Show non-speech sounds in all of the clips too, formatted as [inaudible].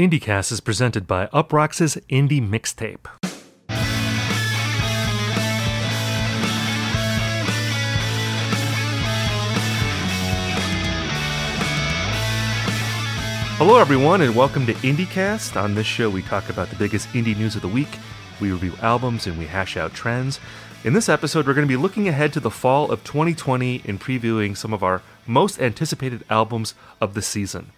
IndieCast is presented by Uproxx's Indie Mixtape. Hello, everyone, and welcome to IndieCast. On this show, we talk about the biggest indie news of the week, we review albums, and we hash out trends. In this episode, we're going to be looking ahead to the fall of 2020 and previewing some of our most anticipated albums of the season.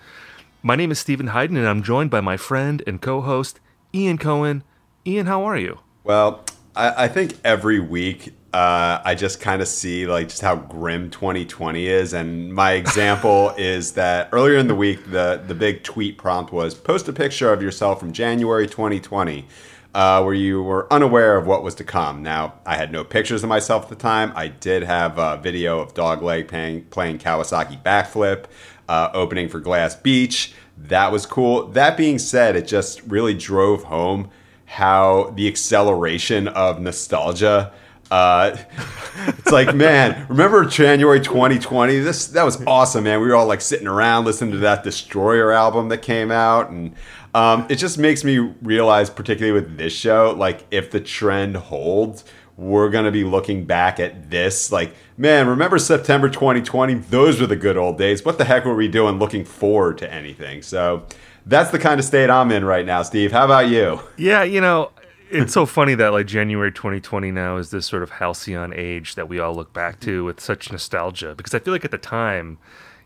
My name is Steven Hyden, and I'm joined by my friend and co host, Ian Cohen. Ian, how are you? Well, I, I think every week uh, I just kind of see like just how grim 2020 is, and my [laughs] example is that earlier in the week, the the big tweet prompt was post a picture of yourself from January 2020. Uh, where you were unaware of what was to come. Now, I had no pictures of myself at the time. I did have a video of Dogleg playing, playing Kawasaki backflip uh, opening for Glass Beach. That was cool. That being said, it just really drove home how the acceleration of nostalgia. Uh, [laughs] it's like, man, remember January 2020? This that was awesome, man. We were all like sitting around listening to that Destroyer album that came out, and um, it just makes me realize, particularly with this show, like if the trend holds, we're going to be looking back at this like, man, remember September 2020? Those were the good old days. What the heck were we doing looking forward to anything? So that's the kind of state I'm in right now, Steve. How about you? Yeah, you know, it's so funny that like January 2020 now is this sort of halcyon age that we all look back to with such nostalgia because I feel like at the time,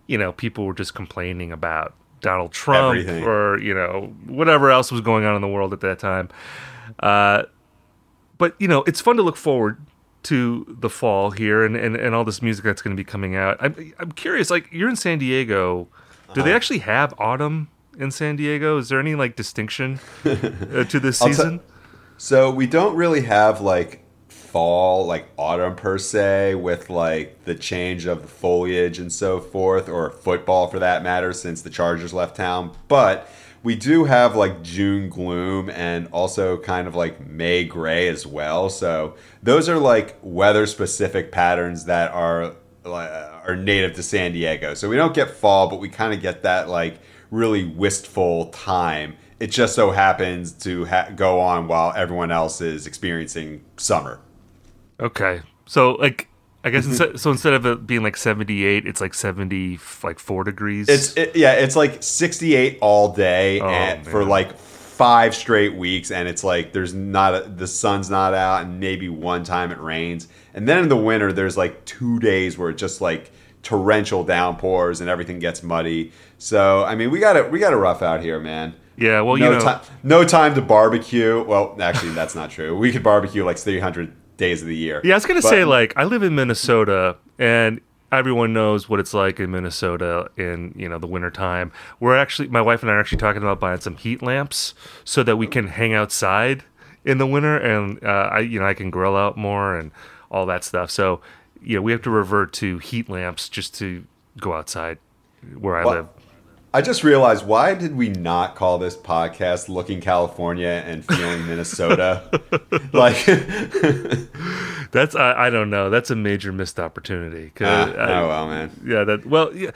you know, people were just complaining about Donald Trump Everything. or you know whatever else was going on in the world at that time. Uh, but you know, it's fun to look forward to the fall here and, and, and all this music that's going to be coming out. I'm I'm curious. Like you're in San Diego, do they Uh-huh. actually have autumn in San Diego? Is there any like distinction uh, to this [laughs] season? So we don't really have like fall, like autumn per se, with like the change of the foliage and so forth, or football for that matter, since the Chargers left town. But we do have like June gloom and also kind of like May gray as well. So those are like weather specific patterns that are like, uh, are native to San Diego. So we don't get fall, but we kind of get that like really wistful time. It just so happens to ha- go on while everyone else is experiencing summer. Okay, so like I guess mm-hmm. instead, so instead of it being like 78, it's like 70 like four degrees. It's it, yeah, it's like 68 all day Oh, and for like five straight weeks, and it's like there's not a, the sun's not out, and maybe one time it rains, and then in the winter there's like two days where it just like torrential downpours and everything gets muddy. So I mean, we got it we got it rough out here, man. yeah. Well, no you know, time, no time to barbecue. Well, actually, that's not true. We could barbecue like 300 days of the year. Yeah, I was gonna But- say like I live in Minnesota and everyone knows what it's like in Minnesota in you know the wintertime. We're actually my wife and I are actually talking about buying some heat lamps so that we can hang outside in the winter and uh, I you know I can grill out more and all that stuff. So yeah, we have to revert to heat lamps just to go outside where I Well, live. I just realized why did we not call this podcast "Looking California" and "Feeling Minnesota"? [laughs] like, That's I, I don't know. That's a major missed opportunity. ah, I- oh well, man. yeah that well yeah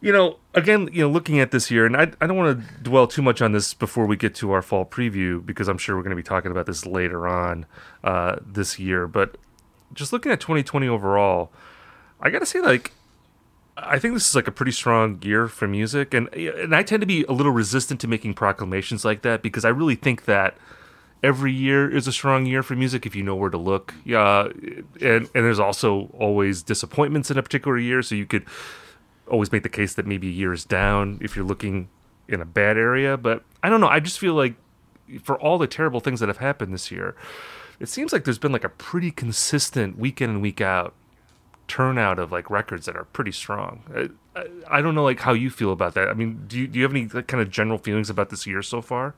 you know again you know looking at this year and i, I don't want to dwell too much on this before we get to our fall preview because i'm sure we're going to be talking about this later on uh, this year but just looking at 2020 overall i gotta say like i think this is like a pretty strong year for music and and i tend to be a little resistant to making proclamations like that because i really think that every year is a strong year for music if you know where to look. Yeah, and and there's also always disappointments in a particular year, so you could always make the case that maybe a year is down if you're looking in a bad area. But I don't know. I just feel like for all the terrible things that have happened this year, it seems like there's been like a pretty consistent week in and week out turnout of like records that are pretty strong. I, I, don't know like how you feel about that. I mean, do you, do you have any like, kind of general feelings about this year so far?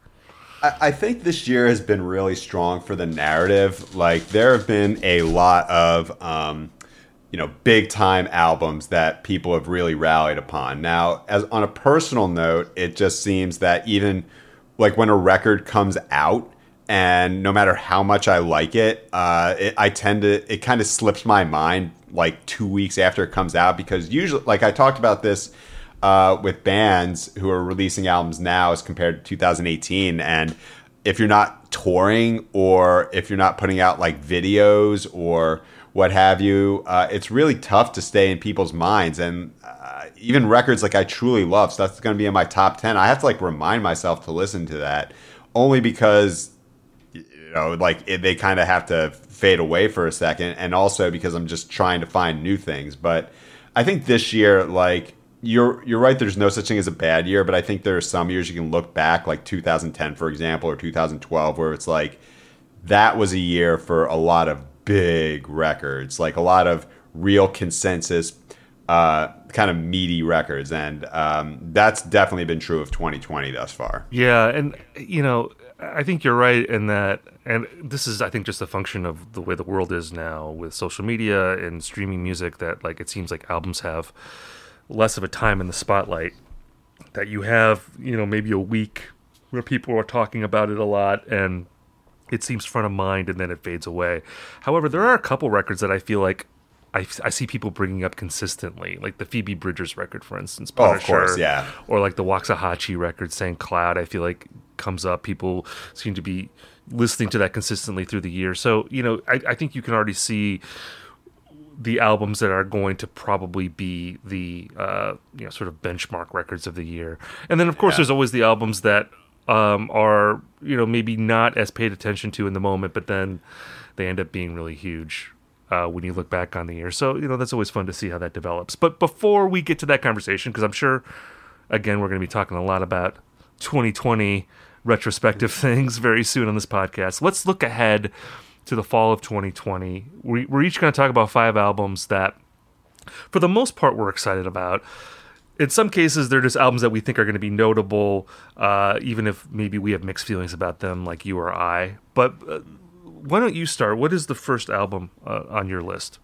I, I think this year has been really strong for the narrative. Like there have been a lot of um, you know big time albums that people have really rallied upon. Now, as on a personal note, it just seems that even like when a record comes out and no matter how much I like it, uh, it I tend to it kind of slips my mind like two weeks after it comes out because usually like I talked about this uh, with bands who are releasing albums now as compared to 2018. And if you're not touring or if you're not putting out like videos or what have you, uh, it's really tough to stay in people's minds. And uh, even records like I truly love, so that's going to be in my top 10. I have to like remind myself to listen to that only because, you know, like it, they kind of have to fade away for a second. And also because I'm just trying to find new things. But I think this year, like, you're you're right. There's no such thing as a bad year, but I think there are some years you can look back, like 2010, for example, or 2012, where it's like that was a year for a lot of big records, like a lot of real consensus, uh, kind of meaty records, and um, that's definitely been true of 2020 thus far. Yeah, and you know, I think you're right in that, and this is, I think, just a function of the way the world is now with social media and streaming music. That like it seems like albums have less of a time in the spotlight. That you have, you know, maybe a week where people are talking about it a lot and it seems front of mind and then it fades away. However, there are a couple records that I feel like I, I see people bringing up consistently, like the Phoebe Bridgers record, for instance. Oh, of course, yeah. Or like the Waxahatchee record, St. Cloud. I feel like comes up. People seem to be listening to that consistently through the year. So you know, I, I think you can already see the albums that are going to probably be the uh, you know sort of benchmark records of the year. And then of course, yeah. there's always the albums that um, are you know maybe not as paid attention to in the moment, but then they end up being really huge uh, when you look back on the year. So you know that's always fun to see how that develops. But before we get to that conversation, because I'm sure again we're going to be talking a lot about 2020 retrospective [laughs] things very soon on this podcast. Let's look ahead to the fall of 2020. We, we're each going to talk about five albums that, for the most part, we're excited about in some cases they're just albums that we think are going to be notable uh, even if maybe we have mixed feelings about them like you or i but uh, why don't you start? What is the first album uh, on your list?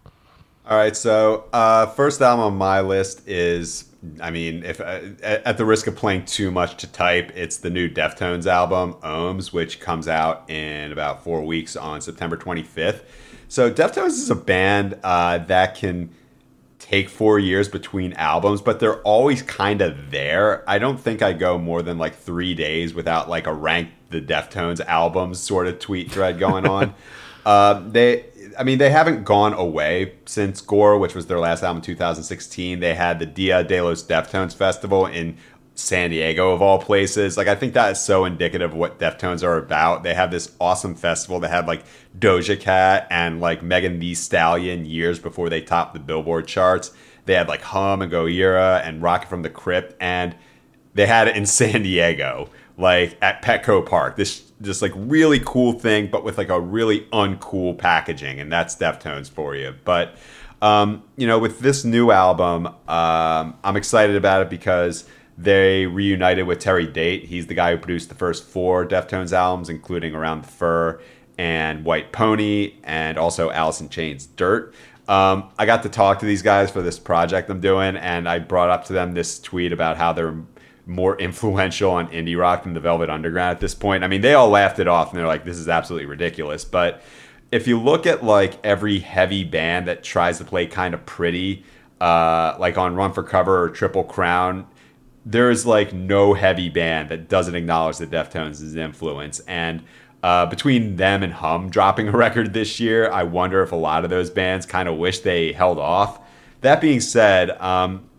All right so uh, first album on my list is i mean if uh, at the risk of playing too much to type it's the new deftones album ohms which comes out in about four weeks on september 25th so deftones is a band uh, that can take four years between albums, but they're always kind of there. I don't think I go more than like three days without like a rank the Deftones albums sort of tweet thread going on. uh, [laughs] they, I mean, they haven't gone away since Gore, which was their last album in 2016. They had the Dia de los Deftones Festival in San Diego of all places. Like I think that is so indicative of what Deftones are about. They have this awesome festival that had like Doja Cat and like Megan Thee Stallion years before they topped the Billboard charts. They had like Hum and Gojira and Rocket from the Crypt and they had it in [laughs] San Diego, like at Petco Park. This just like really cool thing, but with like a really uncool packaging, and that's Deftones for you. But um, you know, with this new album, um, I'm excited about it because they reunited with Terry Date. He's the guy who produced the first four Deftones albums, including Around the Fur and White Pony, and also Alice in Chains Dirt. Um, I got to talk to these guys for this project I'm doing, and I brought up to them this tweet about how they're more influential on indie rock than the Velvet Underground at this point. I mean, they all laughed it off and they're like, this is absolutely ridiculous. But if you look at like every heavy band that tries to play kind of pretty, uh, like on Run for Cover or Triple Crown, there is like no heavy band that doesn't acknowledge the Deftones' influence. And uh, between them and Hum dropping a [laughs] record this year, I wonder if a lot of those bands kind of wish they held off. That being said, um,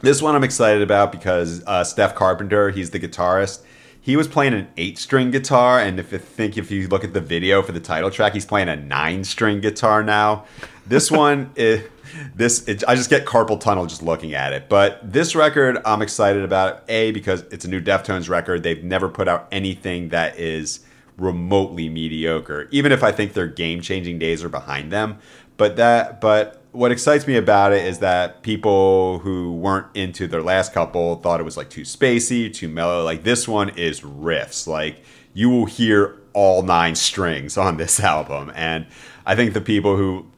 this one I'm excited about because uh, Steph Carpenter, he's the guitarist. He was playing an eight-string guitar, and if you think if you look at the video for the title track, he's playing a nine-string guitar now. This one, [laughs] is, this it, I just get carpal tunnel just looking at it. But this record, I'm excited about. A because it's a new Deftones record. They've never put out anything that is remotely mediocre. Even if I think their game-changing days are behind them. But that, but what excites me about it is that people who weren't into their last couple thought it was like too spacey, too mellow. Like this one is riffs. Like you will hear all nine strings on this [laughs] album, and I think the people who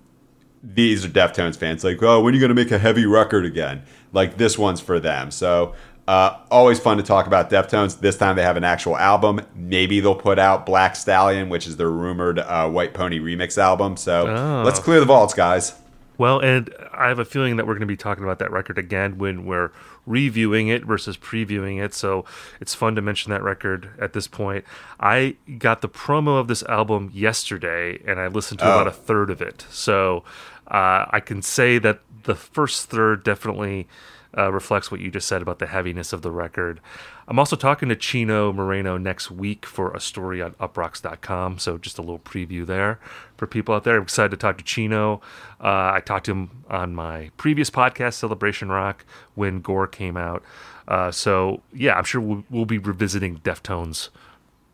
these are Deftones fans. Like, oh, when are you going to make a heavy record again? Like, this one's for them. So, uh, always fun to talk about Deftones. This time they have an actual album. Maybe they'll put out Black Stallion, which is their rumored uh, White Pony remix album. So, oh. let's clear the vaults, guys. Well, and I have a feeling that we're going to be talking about that record again when we're reviewing it versus previewing it. So it's fun to mention that record at this point. I got the promo of this album yesterday and I listened to oh. about a third of it. So uh, I can say that the first third definitely uh, reflects what you just said about the heaviness of the record. I'm also talking to Chino Moreno next week for a story on uproxx.com. So just a little preview there for people out there. I'm excited to talk to Chino. Uh, I talked to him on my previous podcast, Celebration Rock, when Gore came out. Uh, so yeah, I'm sure we'll, we'll, be revisiting Deftones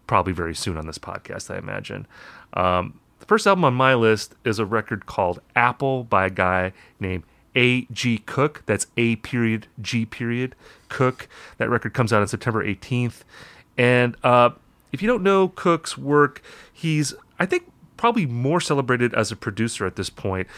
probably very soon on this podcast, I imagine. Um, first album on my list is a record called Apple by a guy named a. G. Cook. That's A period G period Cook. That record comes out on September 18th. And uh, if you don't know Cook's work, he's, I think, probably more celebrated as a producer at this point.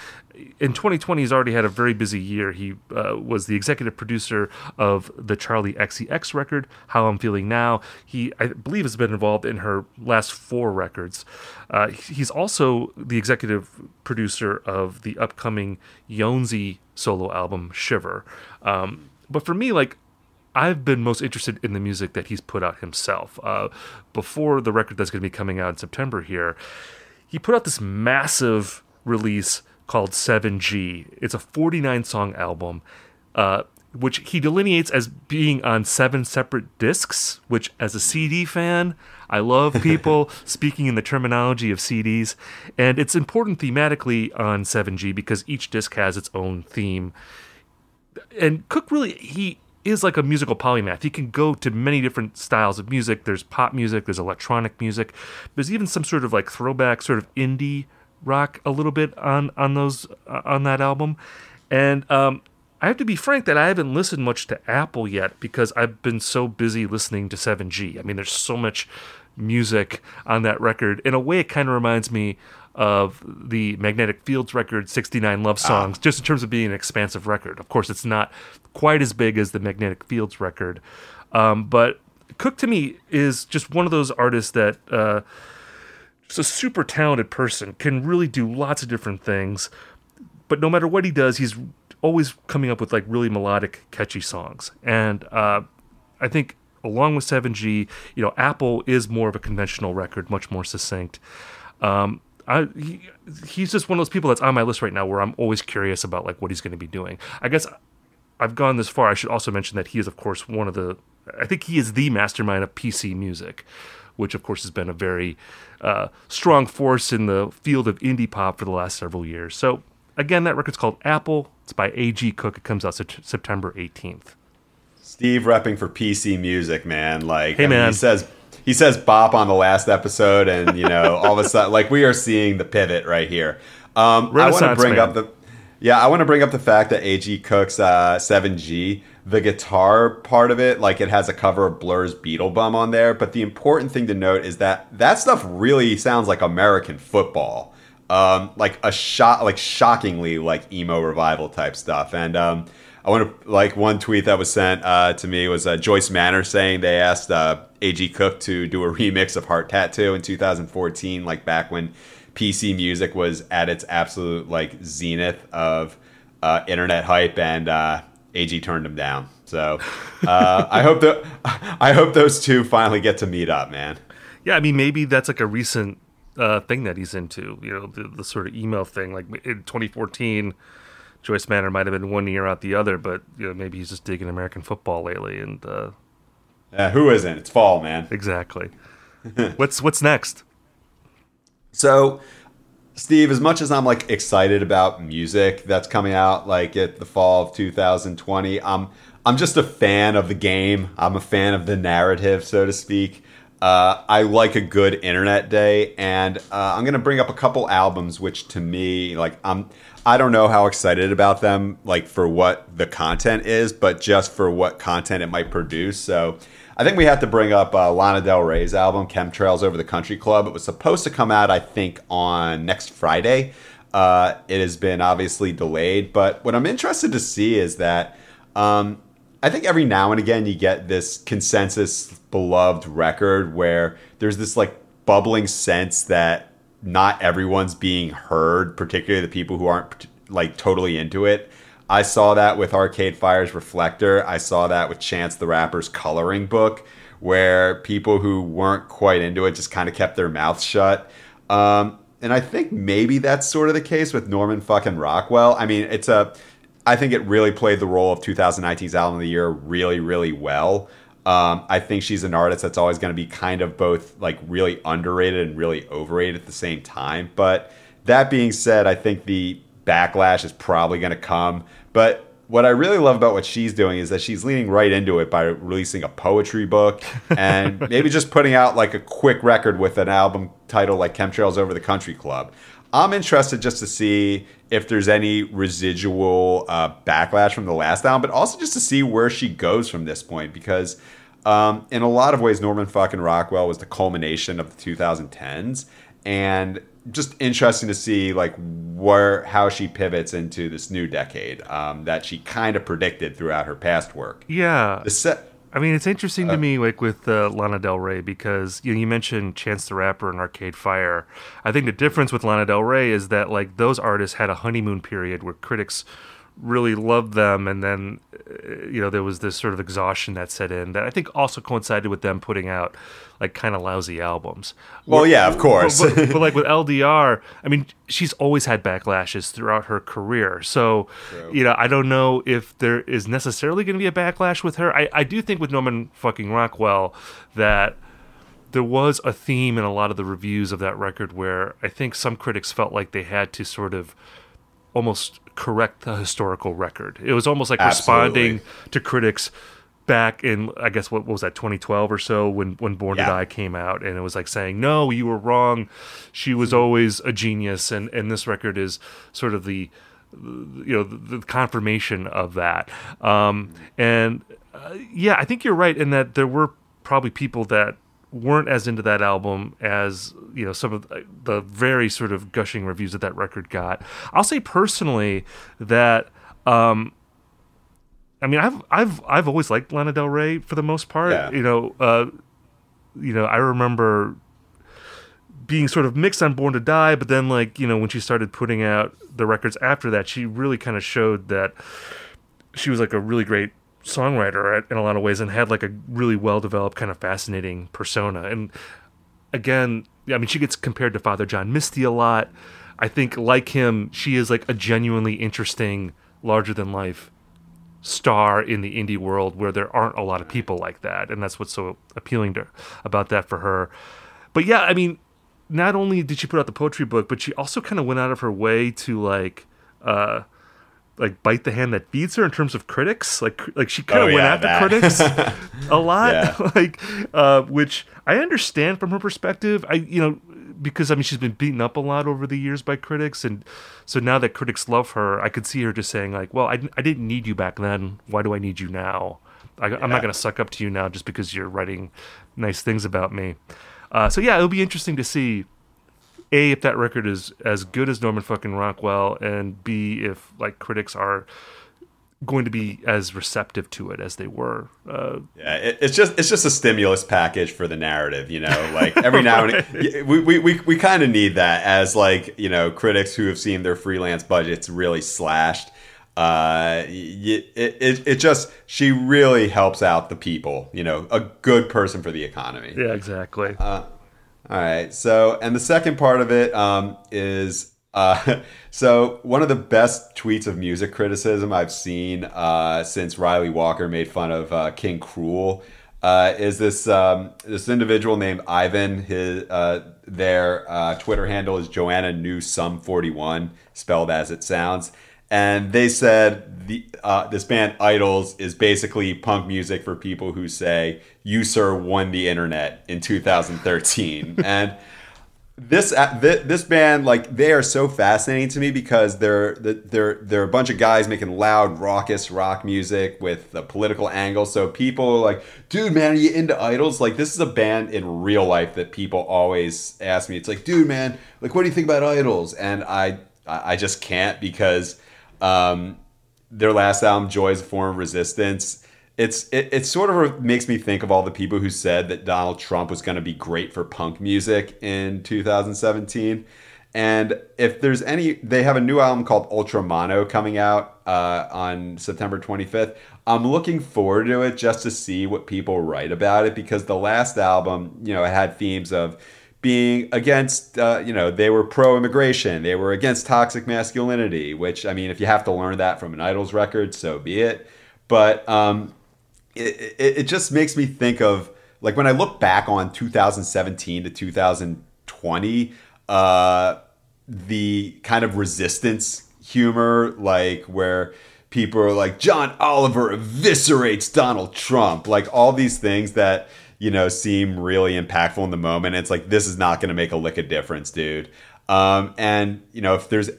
In 2020, he's already had a very busy year. He uh, was the executive producer of the Charli XCX record, How I'm Feeling Now. He, I believe, has been involved in her last four records. Uh, he's also the executive producer of the upcoming Jónsi solo album, Shiver. Um, but for me, like, I've been most interested in the music that he's put out himself. Uh, before the record that's going to be coming out in September here, he put out this massive release called 7G. It's a 49 song album, uh, which he delineates as being on seven separate discs, which, as a CD fan, I love people [laughs] speaking in the terminology of CDs. And it's important thematically on 7G because each disc has its own theme. And Cook really, he is like a musical polymath. He can go to many different styles of music. There's pop music, there's electronic music, there's even some sort of like throwback, sort of indie rock a little bit on on those uh, on that album. And um, I have to be frank that I haven't listened much to Apple yet because I've been so busy listening to 7G. I mean, there's so much music on that record. In a way, it kind of reminds me of the Magnetic Fields record, 69 Love ah. Songs, ah. just in terms of being an expansive record. Of course, it's not quite as big as the Magnetic Fields record. Um, but Cook to me is just one of those artists that uh, just a super talented person can really do lots of different things. But no matter what he does, he's always coming up with like really melodic, catchy songs. And uh, I think along with 7G, you know, Apple is more of a conventional record, much more succinct. Um, I, he, he's just one of those people that's on my list right now where I'm always curious about like what he's going to be doing. I guess I've gone this far. I should also mention that he is, of course, one of the. I think he is the mastermind of PC music, which of course has been a very uh, strong force in the field of indie pop for the last several years. So again, that record's called Apple. It's by A.G. Cook. It comes out September 18th. Steve repping for PC music, man. Like, hey, I man. he says he says bop on the last episode, and you know, all of a sudden, like we are seeing the pivot right here. Um, I want to bring man. up the yeah, I want to bring up the fact that AG Cook's uh, 7G, the guitar part of it, like it has a cover of Blur's Beetlebum on there. But the important thing to note is that that stuff really sounds like American football, um, like a shot, like shockingly like emo revival type stuff. And um, I want to like one tweet that was sent uh, to me was uh, Joyce Manor saying they asked uh, AG Cook to do a [laughs] remix of Heart Tattoo in 2014, like back when PC music was at its absolute like zenith of uh, internet hype, and uh, AG turned him down. So uh, [laughs] I hope that [laughs] I hope those two finally get to meet up, man. Yeah, I mean maybe that's like a recent uh, thing that he's into. You know, the, the sort of email thing. Like in 2014, Joyce Manor might have been one year out the other, but you know maybe he's just digging American football lately. And uh, uh, who isn't? It's fall, man. Exactly. [laughs] what's what's next? So, Steve, as much as I'm like excited about music that's coming out like at the fall of 2020, I'm I'm just a fan of the game. I'm a fan of the narrative, so to speak. Uh, I like a good internet day, and uh, I'm gonna bring up a couple albums, which to me, like, I'm I don't know how excited about them, like for what the content is, but just for what content it might produce. So I think we have to bring up uh, Lana Del Rey's album, Chemtrails Over the Country Club. It was supposed to come out, I think, on next Friday. Uh, it has been obviously delayed, but what I'm interested to see is that um, I think every now and again you get this consensus beloved record where there's this like bubbling sense that not everyone's being heard, particularly the people who aren't like totally into it. I saw that with Arcade Fire's Reflector. I saw that with Chance the Rapper's coloring book, where people who weren't quite into it just kind of kept their mouths shut. Um, and I think maybe that's sort of the case with Norman fucking Rockwell. I mean, it's a. I think it really played the role of 2019's album of the year really, really well. Um, I think she's an artist that's always going to be kind of both like really underrated and really overrated at the same time. But that being said, I think the backlash is probably going to come. But what I really love about what she's doing is that she's leaning right into it by releasing a poetry book and [laughs] maybe just putting out like a quick record with an album title like Chemtrails Over the Country Club. I'm interested just to see if there's any residual uh, backlash from the last album, but also just to see where she goes from this point because. Um, in a lot of ways, Norman fucking Rockwell was the culmination of the 2010s, and just interesting to see like where how she pivots into this new decade um, that she kind of predicted throughout her past work. Yeah. I mean, it's interesting to me, like with uh, Lana Del Rey, because you know, you mentioned Chance the Rapper and Arcade Fire. I think the difference with Lana Del Rey is that like those artists had a honeymoon period where critics really loved them, and then uh, you know there was this sort of exhaustion that set in that I think also coincided with them putting out like kind of lousy albums. Well, yeah, of course. but, but, but, like with [laughs] LDR, I mean, she's always had backlashes throughout her career. So, True. you know, I don't know if there is necessarily going to be a backlash with her. I, I do think with Norman fucking Rockwell that there was a theme in a lot of the reviews of that record where I think some critics felt like they had to sort of almost correct the historical record. It was almost like Absolutely. responding to critics back in I guess what, what was that 2012 or so when when Born yeah. to Die came out and it was like saying no you were wrong she was always a genius and and this record is sort of the you know the, the confirmation of that um, and uh, yeah I think you're right in that there were probably people that weren't as into that album as you know some of the very sort of gushing reviews that that record got I'll say personally that um, I mean, I've I've I've always liked Lana Del Rey for the most part. Yeah. You know, uh, you know, I remember being sort of mixed on Born to Die, but then like you know when she started putting out the records after that, she really kind of showed that she was like a really great songwriter in a lot of ways and had like a really well developed kind of fascinating persona. And again, I mean, she gets compared to Father John Misty a lot. I think like him, she is like a genuinely interesting, larger than life star in the indie world where there aren't a lot of people like that and that's what's so appealing to her about that for her but yeah i mean not only did she put out the poetry book but she also kind of went out of her way to like uh like bite the hand that feeds her in terms of critics like like she kind of oh, went yeah, at that. the critics [laughs] a lot [laughs] like uh which i understand from her perspective i you know because I mean she's been beaten up a lot over the years by critics, and so now that critics love her, I could see her just saying like, "Well, I, I didn't need you back then. Why do I need you now? I, am not going to suck up to you now just because you're writing nice things about me." Uh, so yeah, it'll be interesting to see a if that record is as good as Norman fucking Rockwell, and b if like critics are going to be as receptive to it as they were. Uh, yeah, it, it's just it's just a stimulus package for the narrative, you know. [laughs] Like every now and then, we we we, we kind of need that as like you know critics who have seen their freelance budgets really slashed. Uh, it, it it just she really helps out the people, you know, a good person for the economy. Yeah, exactly. Uh, all right. So, and the second part of it um, is uh, [laughs] so one of the best tweets of music criticism I've seen uh, since Ryley Walker made fun of uh, King Krule uh, is this um, this individual named Ivan. His uh, their uh, Twitter handle is Joanna New Sum Forty One, spelled as it sounds. And they said the this band IDLES is basically punk music for people who say you sir won the internet in 2013 [laughs] and this uh, this band like they are so fascinating to me because they're they're they're a bunch of guys making loud raucous rock music with a political angle. So people are like dude man are you into IDLES? Like this is a band in real life that people always ask me. It's like dude man like what do you think about IDLES? And i i just can't because um their last album joy is a form of resistance it's it, it sort of makes me think of all the people who said that Donald Trump was going to be great for punk music in 2017. And if there's any, they have a new album called Ultra Mono coming out uh, on September 25th. I'm looking forward to it just to see what people write about it because the last album, you know, it had themes of being against, uh, you know, they were pro immigration, they were against toxic masculinity, which, I mean, if you have to learn that from an IDLES record, so be it. But um, it, it, it just makes me think of, like, when I look back on 2017 to 2020, uh, the kind of resistance humor, like where people are like, John Oliver eviscerates Donald Trump, like all these things that, you know, seem really impactful in the moment. It's like, this is not going to make a lick of difference, dude. Um, and, you know, if there's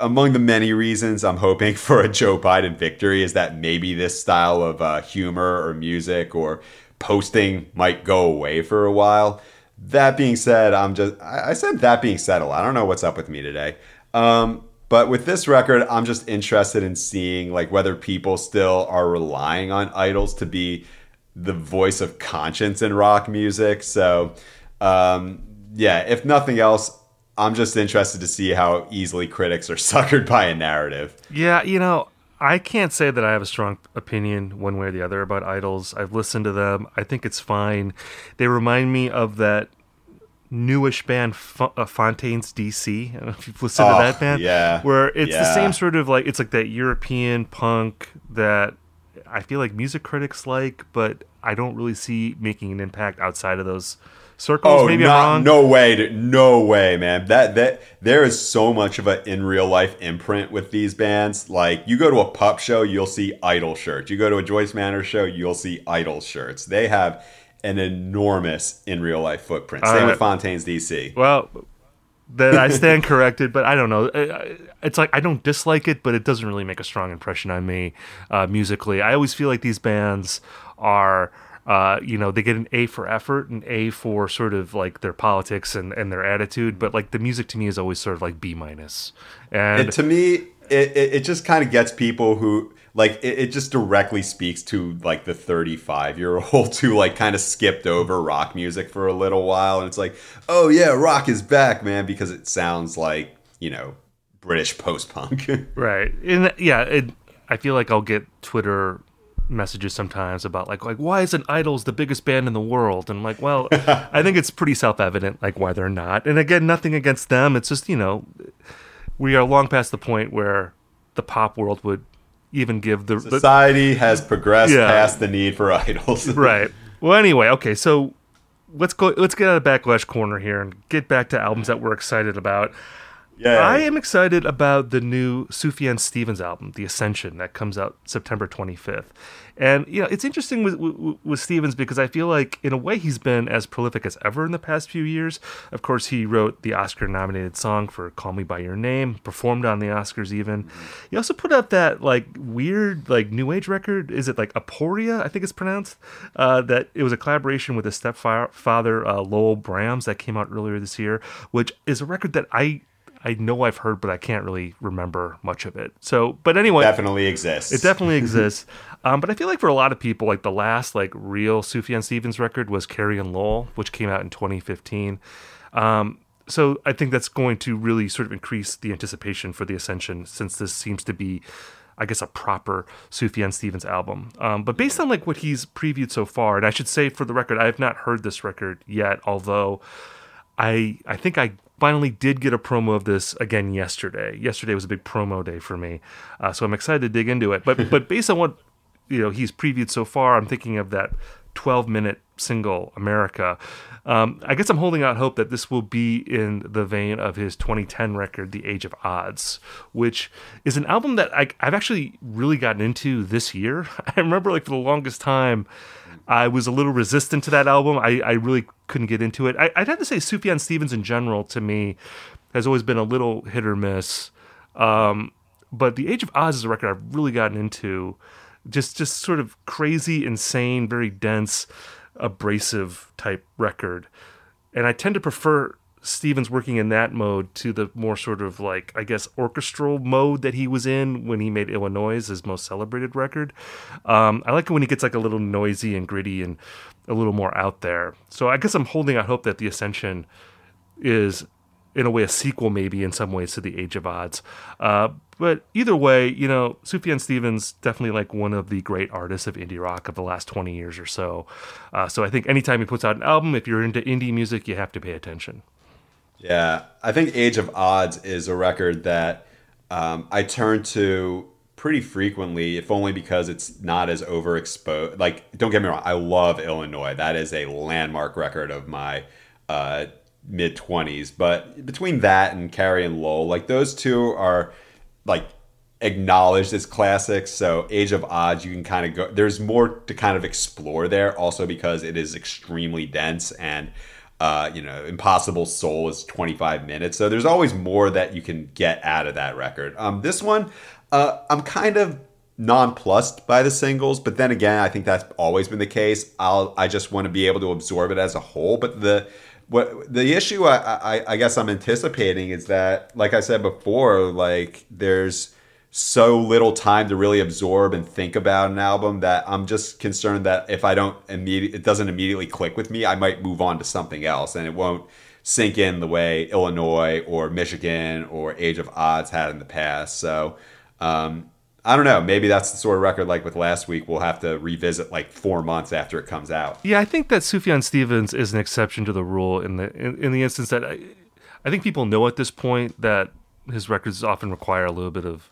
among the many reasons I'm hoping [laughs] for a Joe Biden victory is that maybe this style of uh, humor or music or posting might go away for a while. That being said, I'm just, I said that being said a lot. I don't know what's up with me today. Um, but with this record, I'm just interested in seeing like whether people still are relying on IDLES to be the voice of conscience in rock music. So, um, yeah, if nothing else, I'm just interested to see how easily critics are [laughs] suckered by a narrative. Yeah, you know, I can't say that I have a strong opinion one way or the other about IDLES. I've listened to them. I think it's fine. They remind me of that newish band F- uh, Fontaines DC. I don't know if you've listened oh, to that band. Yeah. Where it's yeah. the same sort of like it's like that European punk that I feel like music critics like, but I don't really see making an impact outside of those circles. Oh, Maybe not, I'm wrong. No way, no way, man. That that there is so much of an in real life imprint with these bands. Like you go to a pop show, you'll see Idol shirts. You go to a Joyce Manor show, you'll see Idol shirts. They have an enormous in real life footprint. Same right. with Fontaines DC. Well, then I [laughs] stand corrected, but I don't know. It's like I don't dislike it, but it doesn't really make a strong impression on me uh, musically. I always feel like these bands are uh, you know, they get an A for effort and A for sort of like their politics and, and their attitude, but like the music to me is always sort of like B minus. And to me, it, it just kind of gets people who like it, it, just directly speaks to like the 35 year old [laughs] who like kind of skipped over rock music for a little while and it's like oh yeah rock is back man because it sounds like you know british post-punk [laughs] right and yeah it, i feel like i'll get twitter messages sometimes about like like why isn't IDLES the biggest band in the world? And I'm like, well, [laughs] I think it's pretty self evident like why they're not. And again, nothing against them. It's just you know, we are long past the point where the pop world would even give the society the, has progressed yeah. past the need for [laughs] IDLES. [laughs] right. Well, anyway, okay, so let's go. Let's get out of backlash corner here and get back to albums that we're excited about. Yeah, I am excited about the new Sufjan Stevens album, The Ascension, that comes out September 25th. And you know, it's interesting with, with, with Stevens because I feel like in a way he's been as prolific as ever in the past few years. Of course, he wrote the Oscar-nominated song for "Call Me by Your Name," performed on the Oscars. Even he also put out that like weird like new age record. Is it like Aporia? I think it's pronounced. Uh, that it was a collaboration with his stepfather uh, Lowell Brahms that came out earlier this year, which is a record that I I know I've heard, but I can't really remember much of it. So, but anyway, it definitely exists. It definitely exists. [laughs] Um, but I feel like for a lot of people, like the last like real Sufjan Stevens record was Carrie and Lowell, which came out in 2015. Um, so I think that's going to really sort of increase the anticipation for the Ascension, since this seems to be, I guess, a proper Sufjan Stevens album. Um, but based on like what he's previewed so far, and I should say for the record, I have not heard this record yet, although I I think I finally did get a promo of this again yesterday. Yesterday was a big promo day for me, uh, so I'm excited to dig into it. But [laughs] but based on what you know he's previewed so far, I'm thinking of that 12 minute single America. Um, I guess I'm holding out hope that this will be in the vein of his 2010 record, The Age of Adz, which is an album that I, I've actually really gotten into this year. [laughs] I remember, like, for the longest time, I was a little resistant to that album. I, I really couldn't get into it. I, would have to say Sufjan Stevens in general to me has always been a little hit or miss. Um, but The Age of Adz is a record I've really gotten into. Just just sort of crazy, insane, very dense, abrasive type record. And I tend to prefer Stevens working in that mode to the more sort of like I guess orchestral mode that he was in when he made Illinois his most celebrated record. Um, I like it when he gets like a little noisy and gritty and a little more out there. So I guess I'm holding out hope that the Ascension is in a way a sequel maybe in some ways to the Age of Adz. Uh, but either way, you know, Sufjan Stevens definitely like one of the great artists of indie rock of the last 20 years or so. Uh, so I think anytime he puts out an album, if you're into indie music, you have to pay attention. Yeah, I think Age of Adz is a record that um, I turn to pretty frequently, if only because it's not as overexposed. Like, don't get me wrong, I love Illinois. That is a landmark record of my uh, mid 20s. But between that and Carrie and Lowell, like, those two are like acknowledged as classics. So Age of Adz, you can kind of go. There's more to kind of explore there, also because it is extremely dense and. Uh, you know, Impossible Soul is 25 minutes, so there's always more that you can get out of that record. Um, this one, uh, I'm kind of nonplussed by the singles, but then again, I think that's always been the case. I'll I just want to be able to absorb it as a whole. But the what the issue I, I, I guess I'm anticipating is that, like I said before, like there's so little time to really absorb and think about an album that I'm just concerned that if I don't immediate it doesn't immediately click with me, I might move on to something else and it won't sink in the way Illinois or Michigan or Age of Adz had in the past. So um, I don't know. Maybe that's the sort of record like with last week. We'll have to revisit like four months after it comes out. Yeah, I think that Sufjan Stevens is an exception to the rule in the in, in the instance that I, I think people know at this point that his records often require a little bit of,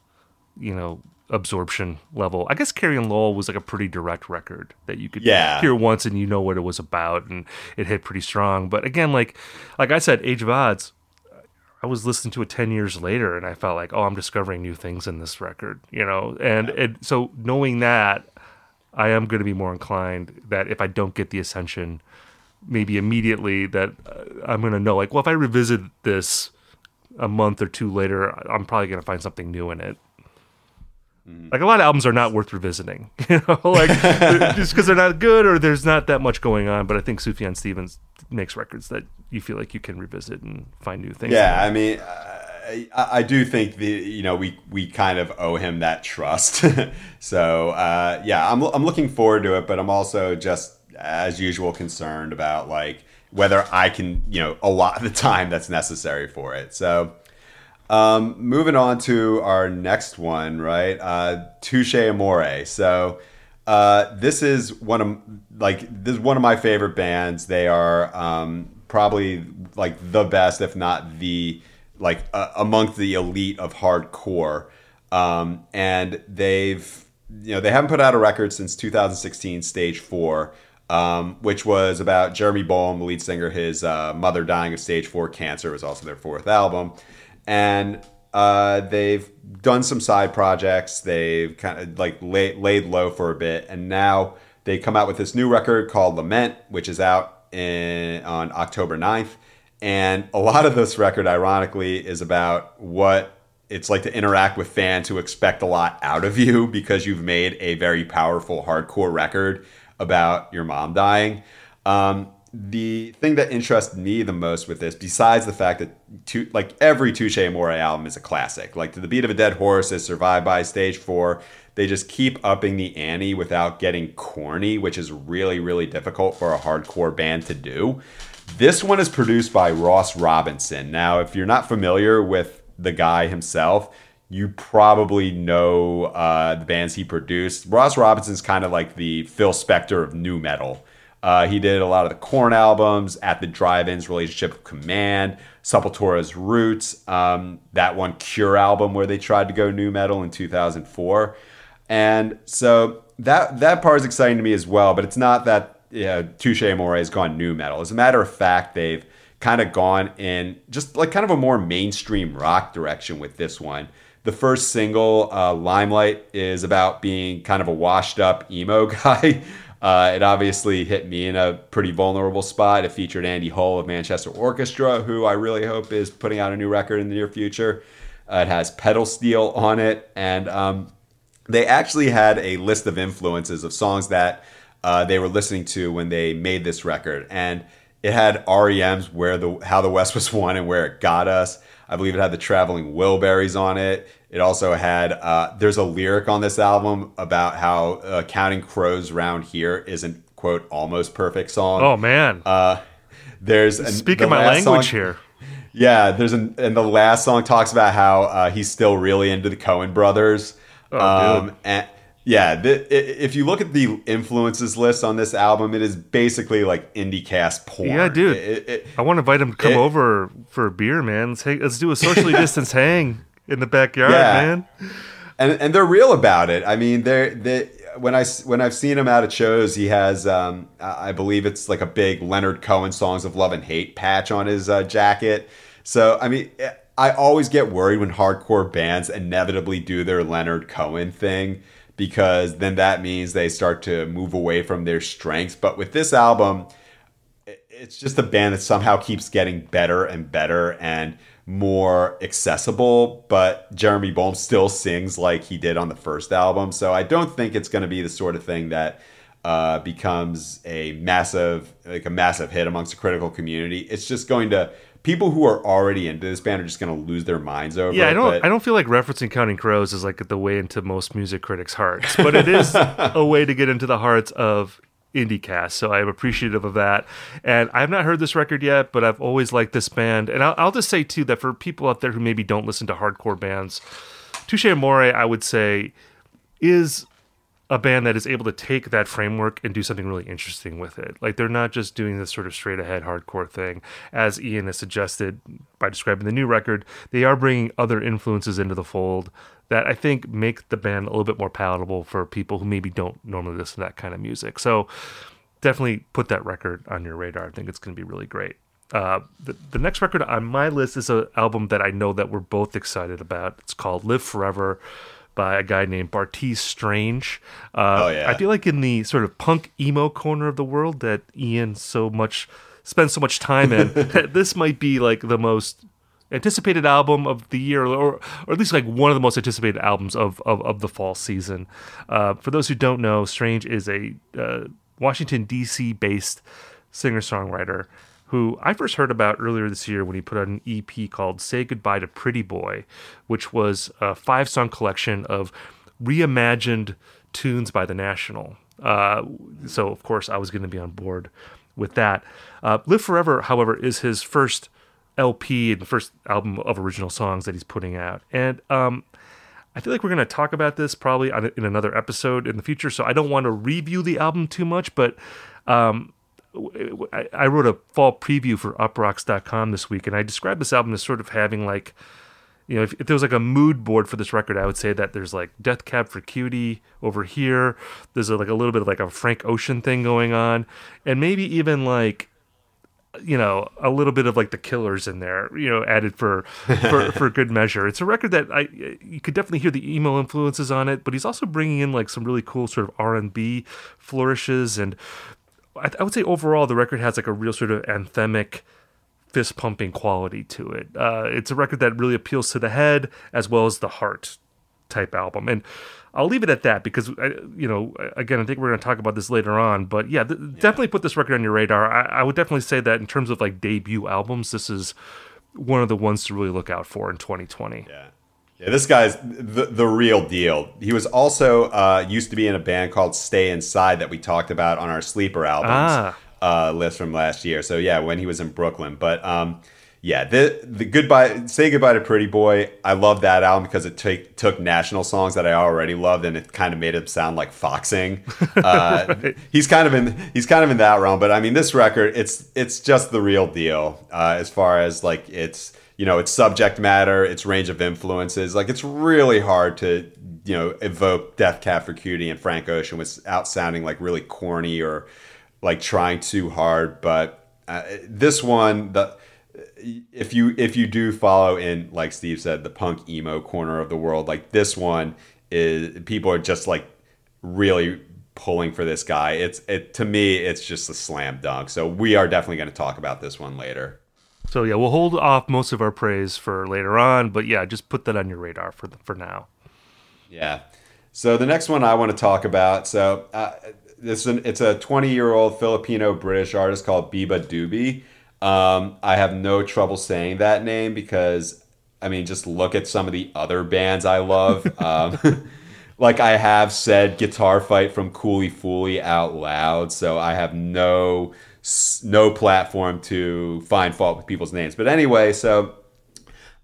you know, absorption level. I guess Carrie and Lowell was like a pretty direct record that you could yeah. hear once and you know what it was about and it hit pretty strong. But again, like like I said, Age of Adz, I was listening to it 10 years later and I felt like, oh, I'm discovering new things in this record, you know? And yeah. it, so knowing that, I am going to be more inclined that if I don't get the ascension, maybe immediately, that uh, I'm going to know, like, well, if I revisit this a month or two later, I'm probably going to find something new in it. Mm. Like a lot of albums are not worth revisiting, [laughs] you know, like [laughs] just because they're not good or there's not that much going on. But I think Sufjan Stevens makes records that you feel like you can revisit and find new things. Yeah, I mean, I, I, do think the you know we we kind of owe him that trust. [laughs] so uh, yeah, I'm I'm looking forward to it, but I'm also just as usual concerned about like whether I can you know a lot of the time that's necessary for it. So. Um, moving on to our next one, right? Uh, Touche Amore. So uh, this is one of like this is one of my favorite bands. They are um, probably like the best, if not the like uh, amongst the elite of hardcore. Um, and they've you know they haven't put out a record since 2016, Stage Four. Um, which was about Jeremy Bolm, the lead singer, his uh, mother dying of stage four cancer. Was also their fourth album and uh, they've done some side projects. They've kind of like lay, laid low for a bit, and now they come out with this new record called Lament, which is out in on October 9th. And a lot of this record, ironically, is about what it's like to interact with fans who expect a lot out of you [laughs] because you've made a very powerful hardcore record about your mom dying. Um, the thing that interests me the most with this, besides the fact that to, like every Touche Amore album is a classic, like to the beat of a dead horse is survived by stage four. They just keep upping the ante without getting corny, which is really, really difficult for a hardcore band to do. This one is produced by Ross Robinson. Now, if you're not familiar with the guy himself, you probably know uh, the bands he produced. Ross Robinson's kind of like the Phil Spector of nu metal. Uh, he did a lot of the Korn albums, At the Drive-In's Relationship of Command, Sepultura's Roots, um, that one Cure album where they tried to go nu metal in 2004. And so that that part is exciting to me as well, but it's not that yeah, Touche Amore has gone nu metal. As a matter of fact, they've kind of gone in just like kind of a more mainstream rock direction with this one. The first single, uh, Limelight, is about being kind of a washed up emo [laughs] guy uh, it obviously hit me in a pretty vulnerable spot. It featured Andy Hull of Manchester Orchestra, who I really hope is putting out a new record in the near future. Uh, it has pedal steel on it, and um, they actually had a list of influences of songs that uh, they were listening to when they made this record, and it had REM's "Where the How the West Was [laughs] Won" and "Where It Got Us." I believe it had the Traveling Wilburys on it. It also had uh, there's a lyric on this album about how uh, "Counting Crows Round Here" isn't quote almost perfect song. Oh man. Uh, there's speaking the my language song, here. Yeah, there's an and the last song talks about how uh, he's still really into the Coen brothers. Oh, um, dude. and yeah, the, if you look at the influences list on this album, it is basically like indie cast porn. Yeah, dude. It- it- I want to invite him to come It- over for a beer, man. Let's, hang, let's do a socially [laughs] distanced hang in the backyard, Yeah. man. and and they're real about it. I mean, they're they when I when I've seen him out at shows, he has um, I I believe it's like a big Leonard Cohen songs of love and hate patch on his uh, jacket. So I mean, I always get worried when hardcore bands inevitably do their Leonard Cohen thing because then that means they start to move away from their strengths. But with this album, it's just a band that somehow keeps getting better and better and more accessible. But jeremy bolm still sings like he did on the first album. So i don't think it's going to be the sort of thing that uh, becomes a massive like a massive hit amongst the critical community. It's just going to people who are already into this band are just going to lose their minds over Yeah, it I don't. but- I don't feel like referencing Counting Crows is like the way into most music critics' hearts, but it is [laughs] a way to get into the hearts of IndieCast. So I'm appreciative of that. And I've not heard this record yet, but I've always liked this band. And I'll, I'll just say too that for people out there who maybe don't listen to hardcore bands, Touche Amore, I would say, is a band that is able to take that framework and do something really interesting with it. Like they're not just doing this sort of straight ahead hardcore thing, as Ian has suggested by describing the new record. They are bringing other influences into the fold that I think make the band a little bit more palatable for people who maybe don't normally listen to that kind of music. So definitely put that record on your radar. I think it's going to be really great. Uh, the, the next record on my list is an album that I know that we're both excited about. It's called Live Forever by a guy named Bartees Strange. Uh, Oh, yeah. I feel like in the sort of punk emo corner of the world that Ian so much spends so much time in, [laughs] this might be like the most anticipated album of the year, or, or at least like one of the most anticipated albums of of, of the fall season. Uh, for those who don't know, Strange is a uh, Washington D.C. based singer songwriter who I first heard about earlier this year when he put out an EP called "Say Goodbye to Pretty Boy," which was a five song collection of reimagined tunes by the National. Uh, so of course I was going to be on board with that. Uh, "Live Forever," however, is his first LP and first album of original songs that he's putting out. And um, I feel like we're going to talk about this probably in another episode in the future. So I don't want to review the album too much, but um, I, I wrote a fall preview for uproxx.com this week, and I described this album as sort of having like, you know, if, if there was like a mood board for this record, I would say that there's like Death Cab for Cutie over here. There's a, like a little bit of like a Frank Ocean thing going on, and maybe even like you know a little bit of like the killers in there you know added for for, [laughs] for good measure it's a record that i you could definitely hear the emo influences on it but he's also bringing in like some really cool sort of r&b flourishes and I, I would say overall the record has like a real sort of anthemic fist pumping quality to it. Uh, it's a record that really appeals to the head as well as the heart type album. And I'll leave it at that because I, you know again I think we're going to talk about this later on but yeah, th- definitely put this record on your radar. I, I would definitely say that in terms of like debut albums this is one of the ones to really look out for in 2020 Yeah. Yeah, this guy's the, the real deal. He was also uh, used to be in a band called Stay Inside that we talked about on our sleeper albums Ah. uh, list from last year. So yeah, when he was in Brooklyn. But um, yeah, the the goodbye, say goodbye to Pretty Boy. I love that album because it take, took national songs that I already loved and it kind of made him sound like foxing. [laughs] Uh, He's kind of in he's kind of in that realm. But I mean, this record, it's it's just the real deal uh, as far as like it's you know its subject matter, its range of influences. Like it's really hard to you know evoke Death Cab for Cutie and Frank Ocean without sounding like really corny or like trying too hard. But uh, this one, the if you if you do follow in like Steve said, the punk emo corner of the world, like this one is people are just like really pulling for this guy. It's it to me, it's just a slam dunk. So we are definitely going to talk about this one later. So yeah we'll hold off most of our praise for later on but yeah just put that on your radar for the, for now Yeah. So the next one I want to talk about. So uh, this is an, it's a 20 year old Filipino British artist called Beabadoobee. Um, I have no trouble saying that name because I mean just look at some of the other bands I love. [laughs] um, [laughs] like I have said, Guitar Fight from Cooley Fooly out loud, so I have no no platform to find fault with people's names. But anyway, so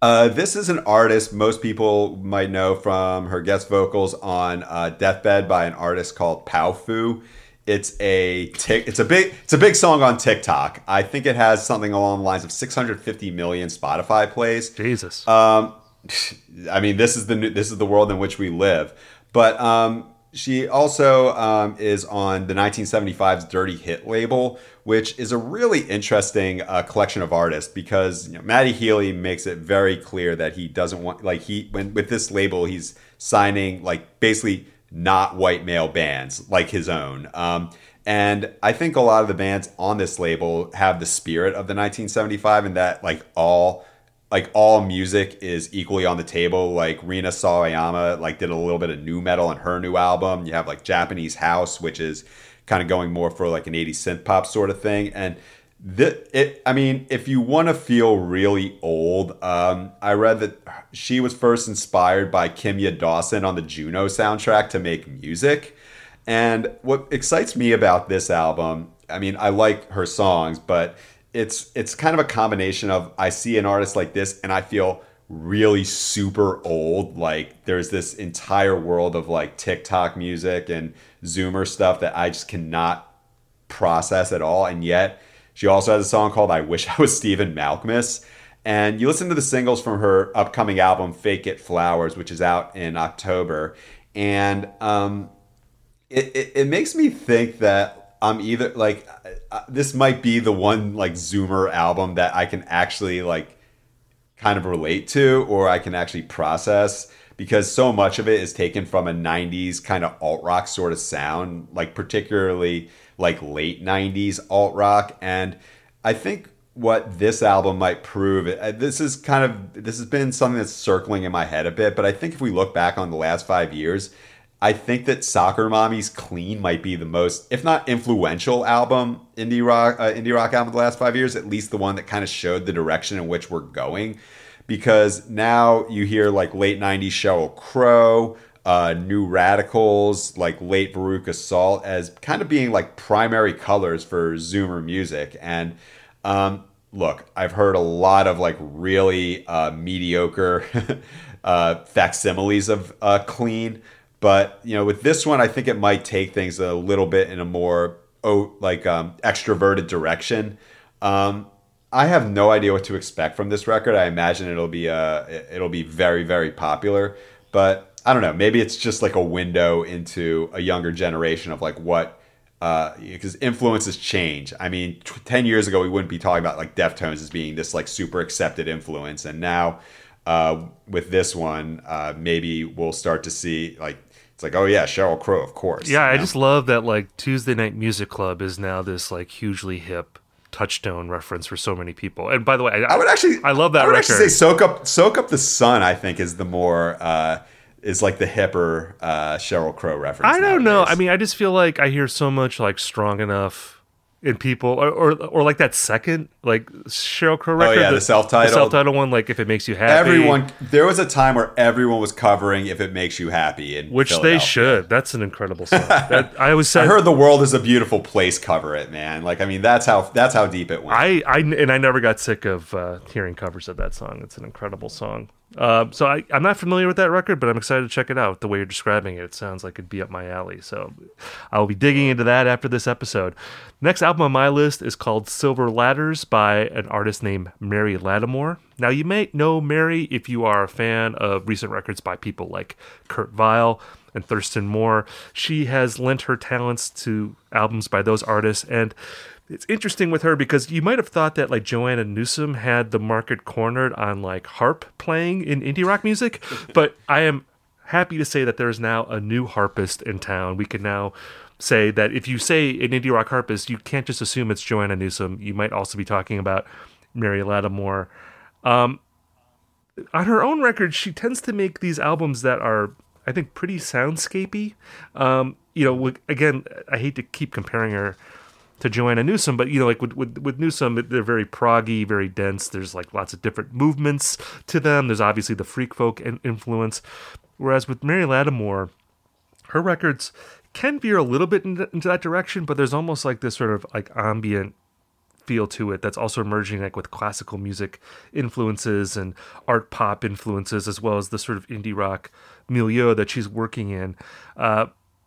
uh, this is an artist most people might know from her guest vocals on uh, "Deathbed" by an artist called Powfu. It's a tick. It's a big. It's a big song on TikTok. I think it has something along the lines of 650 million Spotify plays. Jesus. Um, I mean, this is the new, this is the world in which we live. But um, she also um, is on the 1975's Dirty Hit label, which is a really interesting uh, collection of artists because you know, Matty Healy makes it very clear that he doesn't want like he when with this label he's signing like basically not white male bands like his own. Um, and I think a lot of the bands on this label have the spirit of the 1975 and that like all like all music is equally on the table. Like Rina Sawayama like did a little bit of nu metal on her new album. You have like Japanese House, which is kind of going more for like an 80s synth pop sort of thing. And the, it, I mean, if you want to feel really old, um, I read that she was first inspired by Kimya Dawson on the Juno soundtrack to make music. And what excites me about this album, I mean, I like her songs, but it's it's kind of a combination of I see an artist like this and I feel really super old. Like there's this entire world of like TikTok music and Zoomer stuff that I just cannot process at all. And yet she also has a song called I Wish I Was Stephen Malkmus. And you listen to the singles from her upcoming album, Fake It Flowers, which is out in October. And um, it, it, it makes me think that I'm either like, uh, this might be the one like Zoomer album that I can actually like kind of relate to or I can actually process because so much of it is taken from a 90s kind of alt rock sort of sound, like particularly like late 90s alt rock. And I think what this album might prove, uh, this is kind of, this has been something that's circling in my head a bit, but I think if we look back on the last five years, I think that Soccer Mommy's Clean might be the most, if not influential album, indie rock, uh, indie rock album of the last five years, at least the one that kind of showed the direction in which we're going because now you hear like late 90s Sheryl Crow, uh, New Radicals, like late Veruca Salt as kind of being like primary colors for Zoomer music. And um, look, I've heard a lot of like really uh, mediocre [laughs] uh, facsimiles of uh, Clean. But you know, with this one, I think it might take things a little bit in a more oh, like um, extroverted direction. Um, I have no idea what to expect from this record. I imagine it'll be uh it'll be very very popular, but I don't know. Maybe it's just like a window into a younger generation of like what because uh, influences change. I mean, t- ten years ago we wouldn't be talking about like Deftones as being this like super accepted influence, and now uh, with this one, uh, maybe we'll start to see like it's like, oh yeah, Sheryl Crow, of course. Yeah, I know? just love that like Tuesday Night Music Club is now this like hugely hip touchstone reference for so many people. And by the way, I, I would actually, I love that I would record. actually say "Soak Up, Soak Up the Sun." I think is the more uh, is like the hipper uh, Sheryl Crow reference. I don't know. I mean, I just feel like I hear so much like strong enough in people, or or, or like that second like Sheryl Crow record. Oh, yeah, the the self-titled one. Like if it makes you happy, everyone. There was a time where everyone was covering "If It Makes You Happy," in which they should. That's an incredible song. that, [laughs] I always said I heard "The World Is a Beautiful Place" cover it, man. Like, I mean, that's how that's how deep it went. I, I and I never got sick of uh, hearing covers of that song. It's an incredible song. Uh, so I, I'm not familiar with that record, but I'm excited to check it out. The way you're describing it, it sounds like it'd be up my alley. So I'll be digging into that after this episode. Next album on my list is called Silver Ladders by an artist named Mary Lattimore. Now you may know Mary if you are a fan of recent records by people like Kurt Vile and Thurston Moore. She has lent her talents to albums by those artists and it's interesting with her because you might have thought that like Joanna Newsom had the market cornered on like harp playing in indie rock music, [laughs] but I am happy to say that there is now a new harpist in town. We can now say that if you say an indie rock harpist, you can't just assume it's Joanna Newsom. You might also be talking about Mary Lattimore. Um, on her own record, she tends to make these albums that are, I think, pretty soundscapey. Um, you know, again, I hate to keep comparing her to Joanna Newsom, but you know, like with, with with Newsom, they're very proggy, very dense. There's like lots of different movements to them. There's obviously the freak folk in- influence, whereas with Mary Lattimore, her records can veer a little bit into, into that direction, but there's almost like this sort of like ambient feel to it that's also emerging like with classical music influences and art pop influences as well as the sort of indie rock milieu that she's working in uh,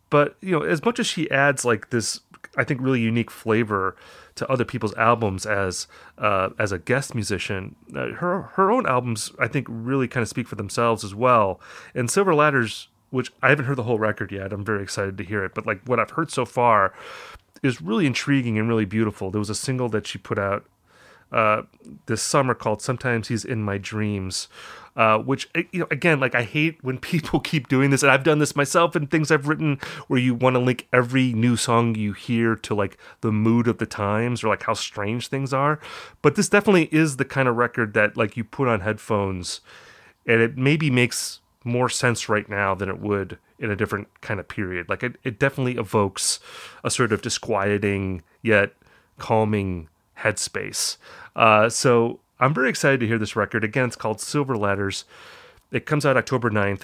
but you know as much as she adds like this i think really unique flavor to other people's albums as uh, as a guest musician uh, her her own albums i think really kind of speak for themselves as well and silver ladders which i haven't heard the whole record yet i'm very excited to hear it but like what i've heard so far is really intriguing and really beautiful. There was a single that she put out uh, this summer called "Sometimes He's in My Dreams," uh, which eh, you know again, like I hate when [laughs] people keep doing this, and I've done this myself in things I've written where you want to link every new song you hear to like the mood of the times or like how strange things are. But this definitely is the kind of record that like you put on headphones, and it maybe makes more sense right now than it would in a different kind of period. Like it, it definitely evokes a sort of disquieting yet calming headspace. Uh, so I'm very excited to hear this record. Again, it's called Silver Ladders. It comes out October 9th.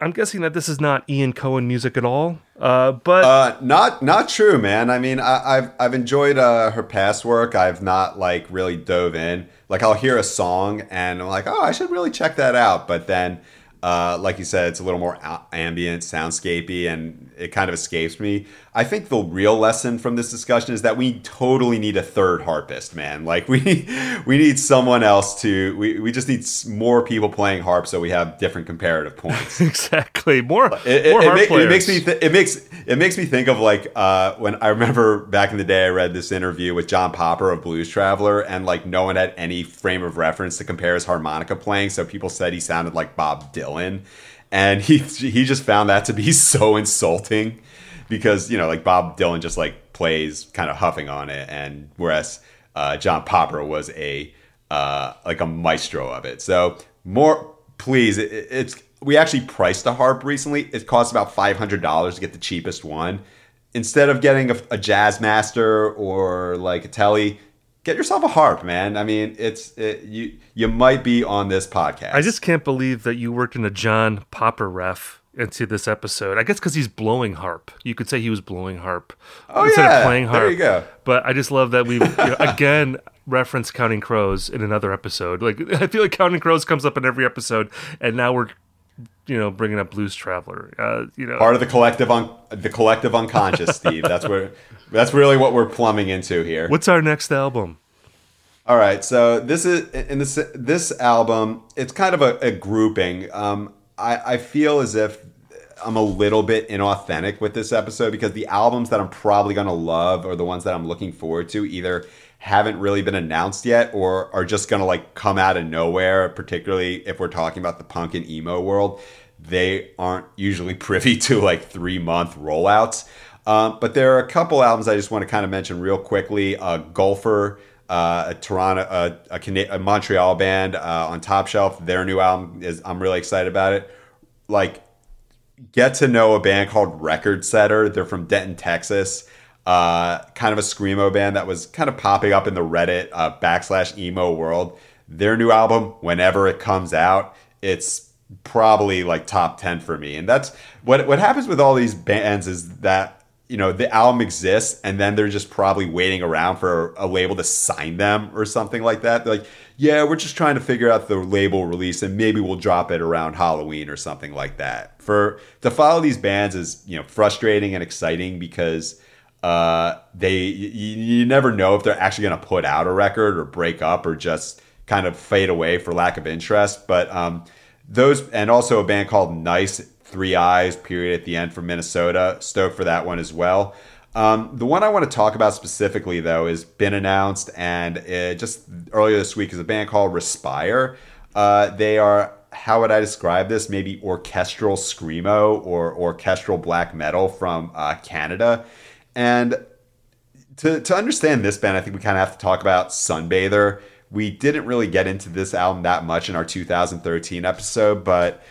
I'm guessing that this is not Ian Cohen music at all, uh, but uh, not not true, man. I mean, I, have I've enjoyed uh, her past work. I've not like really dove in. Like I'll hear a song and I'm like, oh, I should really check that out. But then uh, like you said, it's a little more ambient, soundscapey, and it kind of escapes me. I think the real lesson from this discussion is that we totally need a third harpist, man. Like we [laughs] we need someone else to. We, we just need more people playing harp so we have different comparative [laughs] points. exactly. More. It, more it, harp it, players. it makes me. Th- it makes it makes me think of like uh, when I remember back in the day, I read this interview with John Popper of Blues Traveler, and like no one had any frame of reference to compare his harmonica playing, so people said he sounded like Bob Dylan and he he just found that to be [laughs] so insulting because you know like Bob Dylan just like plays kind of huffing on it, and whereas uh, John Popper was a uh, like a maestro of it. So more, please, it, it's we actually priced a harp recently. It costs about five hundred dollars to get the cheapest one. Instead of getting a, a Jazzmaster or like a Telly, get yourself a harp, man. I mean, it's it, you you might be on this podcast. I just can't believe that you worked in a John Popper ref into this episode. I guess because he's blowing harp. You could say he was blowing harp oh, instead yeah. of playing harp. There you go. But I just love that we've you [laughs] know, again reference Counting Crows in another episode. Like [laughs] I feel like Counting Crows comes up in every episode, and now we're you know bringing up Blues Traveler. Uh, you know, part of the collective un- the collective unconscious, Steve. That's where [laughs] that's really what we're plumbing into here. What's our next album? All right, so this is in this this album. It's kind of a, a grouping. Um, I, I feel as if I'm a little bit inauthentic with this episode because the albums that I'm probably gonna love are the ones that I'm looking forward to. Either haven't really been announced yet or are just gonna like come out of nowhere. Particularly if we're talking about the punk and emo world, they aren't usually [laughs] privy to like three month rollouts. Um, but there are a couple albums I just want to kind of mention real quickly. Uh, Golfer, uh, a Toronto, uh, a, Cana- a, Montreal band uh, on Top Shelf. Their new album is I'm really excited about it. Like, get to know a band called Record Setter. They're from Denton, Texas. Uh, kind of a screamo band that was kind of popping up in the Reddit uh, backslash emo world. Their new album, whenever it comes out, it's probably like top 10 for me. And that's what what happens with all these bands is that you know the album exists and then they're just probably waiting around for a label to sign them or something like that. They're like yeah we're just trying to figure out the label release and maybe we'll drop it around halloween or something like that. For to follow these bands is you know frustrating and exciting because uh, they you, you never know if they're actually going to put out a record or break up or just kind of fade away for lack of interest but um, those and also a band called nice Three Eyes period at the end from Minnesota. Stoked for that one as well. Um, the one I want to talk about specifically, though, has been announced and it, just earlier this week is a band called Respire. Uh, they are, how would I describe this? Maybe orchestral screamo or orchestral black metal from uh, Canada. And to, to understand this band, I think we kind of have to talk about Sunbather. We didn't really get into this album that much in our 2013 episode, but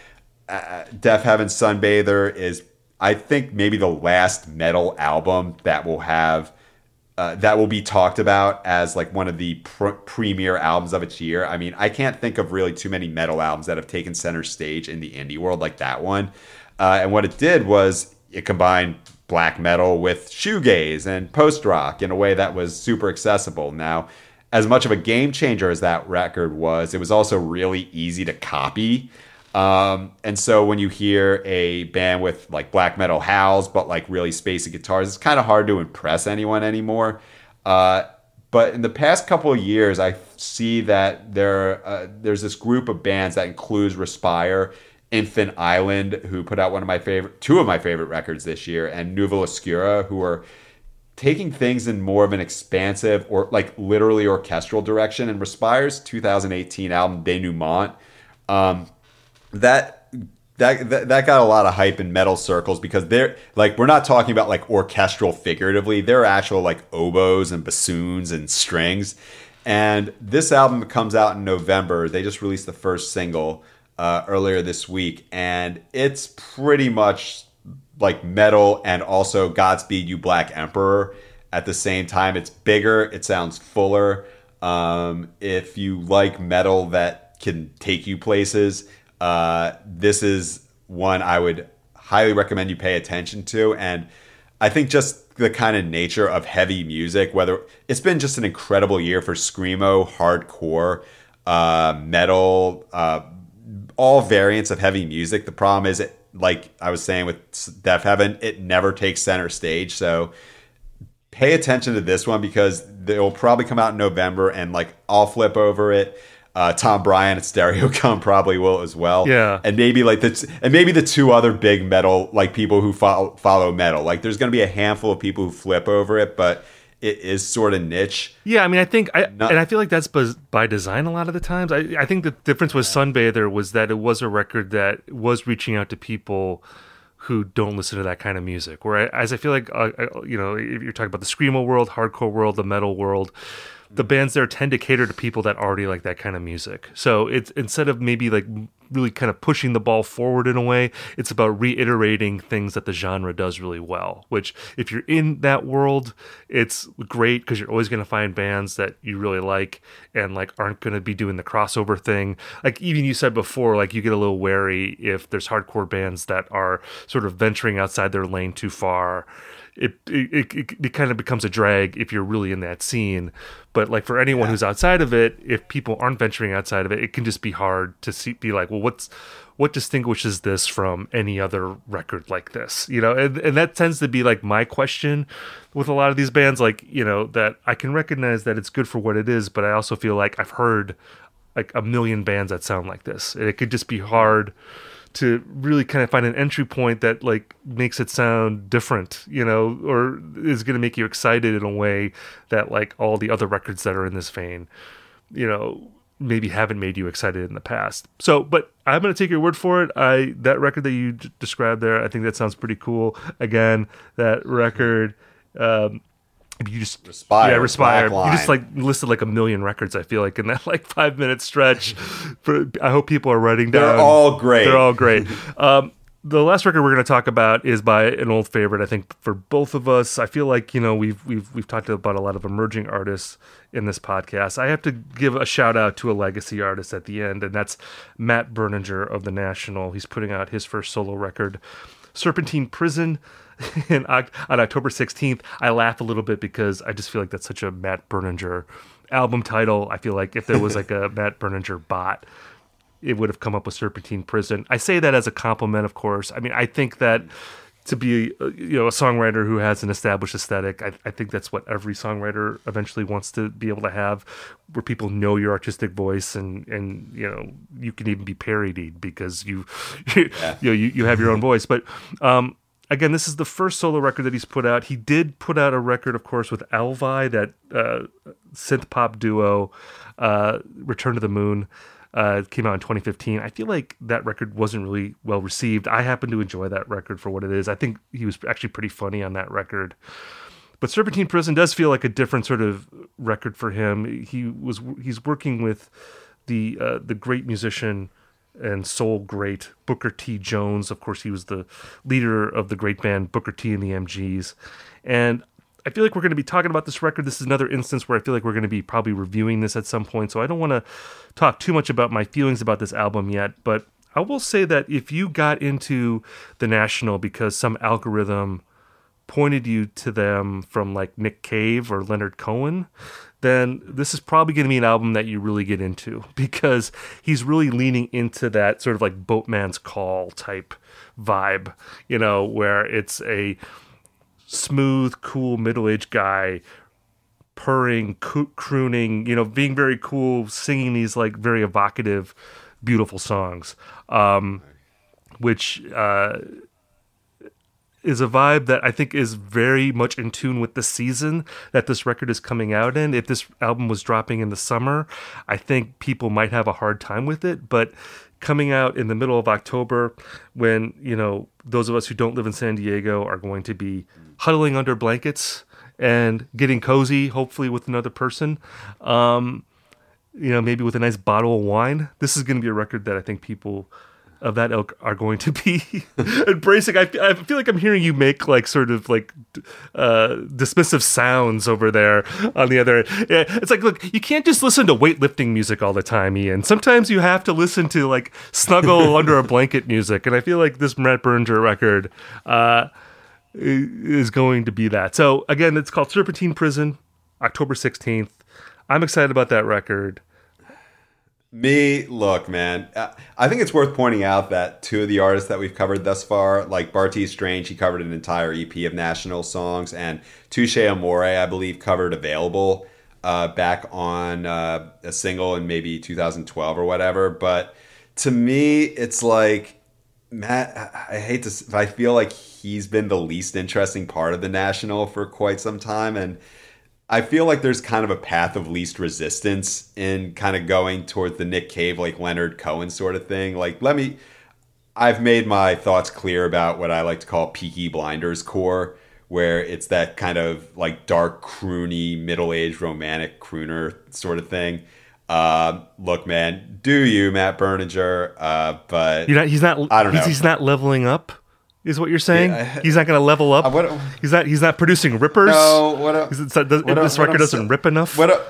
uh, Deafheaven Sunbather is, I think, maybe the last metal album that will have. Uh, that will be talked about as like one of the pr- premier albums of its year. I mean, I can't think of really too many metal albums that have taken center stage in the indie world like that one. Uh, and what it did was it combined black metal with shoegaze and post rock in a way that was super accessible. Now, as much of a game changer as that record was, it was also really easy to copy. Um, and so when you hear a band with like black metal howls, but like really spacey guitars, it's kind of hard to impress anyone anymore. Uh, but in the past couple of years, I see that there uh, there's this group of bands that includes Respire, Infant Island, who put out one of my favorite, two of my favorite records this year, and Nuvolascura, who are taking things in more of an expansive or like literally orchestral direction. And Respire's 2018 album Denouement, um, that that, that got a lot of hype in metal circles because they're like we're not talking about like orchestral figuratively. They're actual like oboes and bassoons and strings. And this album comes out in november. They just released the first single uh, earlier this week. And it's pretty much like metal and also godspeed you black emperor at the same time. It's bigger. It sounds fuller. Um, if you like metal that can take you places uh, this is one I would highly recommend you pay attention to. And I think just the kind of nature of heavy music, whether it's been just an incredible year for screamo, hardcore, uh, metal, uh, all variants of heavy music. The problem is, it, like I was saying with Deafheaven, it never takes center stage. So pay attention to this one because it will probably come out in November, and like I'll flip over it. Uh, Tom Breihan at Stereogum [laughs] probably will as well. Yeah, and maybe like the and maybe the two other big metal like people who follow follow metal. Like there's going to be a handful of people who flip over it, but it is sort of niche. Yeah, I mean, I think, I, Not, and I feel like that's by design a lot of the times. I, I think the difference with Sunbather was that it was a record that was reaching out to people who don't listen to that kind of music. Whereas I feel like, uh, uh you know, if you're talking about the screamo world, hardcore world, the metal world, the bands there tend to cater to people that already like that kind of music. So it's instead of maybe like really kind of pushing the ball forward in a way, it's about reiterating things that the genre does really well. Which, if you're in that world, it's great because you're always going to find bands that you really like and like aren't going to be doing the crossover thing. Like even you said before, like you get a little wary if there's hardcore bands that are sort of venturing outside their lane too far it, it, it, it kind of becomes a drag if you're really in that scene. But like for anyone yeah. who's outside of it, if people aren't venturing outside of it, it can just be hard to see, be like, well, what's what distinguishes this from any other record like this? You know, and, and that tends to be like my question with a lot of these bands, like, you know, that I can recognize that it's good for what it is, but I also feel like I've heard like a million bands that sound like this. And it could just be hard to really kind of find an entry point that like makes it sound different, you know, or is going to make you excited in a way that like all the other records that are in this vein, you know, maybe haven't made you excited in the past. So, but I'm going to take your word for it. I that record that you d- described there, I think that sounds pretty cool. Again, that record um, you just respire, yeah, respire. You just like listed like a million records. I feel like in that [laughs] like five minute stretch. For, I hope people are writing down. They're all great. They're all great. [laughs] um, the last record we're going to talk about is by an old favorite. I think for both of us. I feel like you know we've we've we've talked about a lot of emerging artists in this podcast. I have to give a shout out to a legacy artist at the end, and that's Matt Berninger of the National. He's putting out his first solo record, Serpentine Prison. [laughs] in, on October 16th. I laugh a little bit because I just feel like that's such a Matt Berninger album title. I feel like if there was like a [laughs] Matt Berninger bot, it would have come up with Serpentine Prison. I say that as a compliment, of course. I mean, I think that to be uh, you know a songwriter who has an established aesthetic I, I, think that's what every songwriter eventually wants to be able to have where people know your artistic voice and and you know you can even be parodied because you [laughs] yeah. you know you, you have your own voice but um again, this is the first solo record that he's put out. He did put out a record, of course, with EL VY, that uh, synth pop duo, uh, Return to the Moon. Uh, came out in 2015. I feel like that record wasn't really well received. I happen to enjoy that record for what it is. I think he was actually pretty funny on that record. But Serpentine Prison does feel like a different sort of record for him. He was he's working with the uh, the great musician and soul great Booker T. Jones. Of course, he was the leader of the great band Booker T and the MGs. And I feel like we're going to be talking about this record. This is another instance where I feel like we're going to be probably reviewing this at some point. So I don't want to talk too much about my feelings about this album yet. But I will say that if you got into The National because some algorithm pointed you to them from like Nick Cave or Leonard Cohen, then this is probably going to be an album that you really get into [laughs] because he's really leaning into that sort of like boatman's call type vibe, you know, where it's a smooth, cool middle-aged guy purring, crooning, you know, being very cool, singing these like very evocative, beautiful songs, um, which uh, is a vibe that I think is very much in tune with the season that this record is coming out in. If this album was dropping in the summer, I think people might have a hard time with it, but coming out in the middle of October when, you know, those of us who don't live in San Diego are going to be huddling under blankets and getting cozy, hopefully with another person. Um, you know, maybe with a nice bottle of wine. This is going to be a record that I think people of that ilk are going to be [laughs] embracing. I, I feel like I'm hearing you make like sort of like uh, dismissive sounds over there on the other. Yeah, it's like, look, you can't just listen to weightlifting music all the time, Ian. Sometimes you have to listen to like snuggle [laughs] under a blanket music. And I feel like this Matt Berninger record uh, is going to be that. So again, it's called Serpentine Prison, October 16th. I'm excited about that record. Me, look, man. uh, I think it's worth pointing out that two of the artists that we've covered thus far, like Bartees Strange, he covered an entire EP of national songs, and Touche Amore, I believe, covered Available uh, back on uh, a single in maybe 2012 or whatever. But to me, it's like Matt. I hate to. I feel like he's been the least interesting part of the national for quite some time, and I feel like there's kind of a path of least resistance in kind of going towards the Nick Cave, like Leonard Cohen sort of thing. Like, let me. I've made my thoughts clear about what I like to call Peaky Blinders core, where it's that kind of like dark, croony, middle aged romantic crooner sort of thing. Um, look, man, do you, Matt Berninger? Uh, but not, he's not. I don't he's, know. He's not leveling up. Is what you're saying? Yeah, I- he's not going to level up. Uh, what- he's not. He's not producing rippers. No, what a- Is it, so does, what this a- what record I'm doesn't rip enough. What a,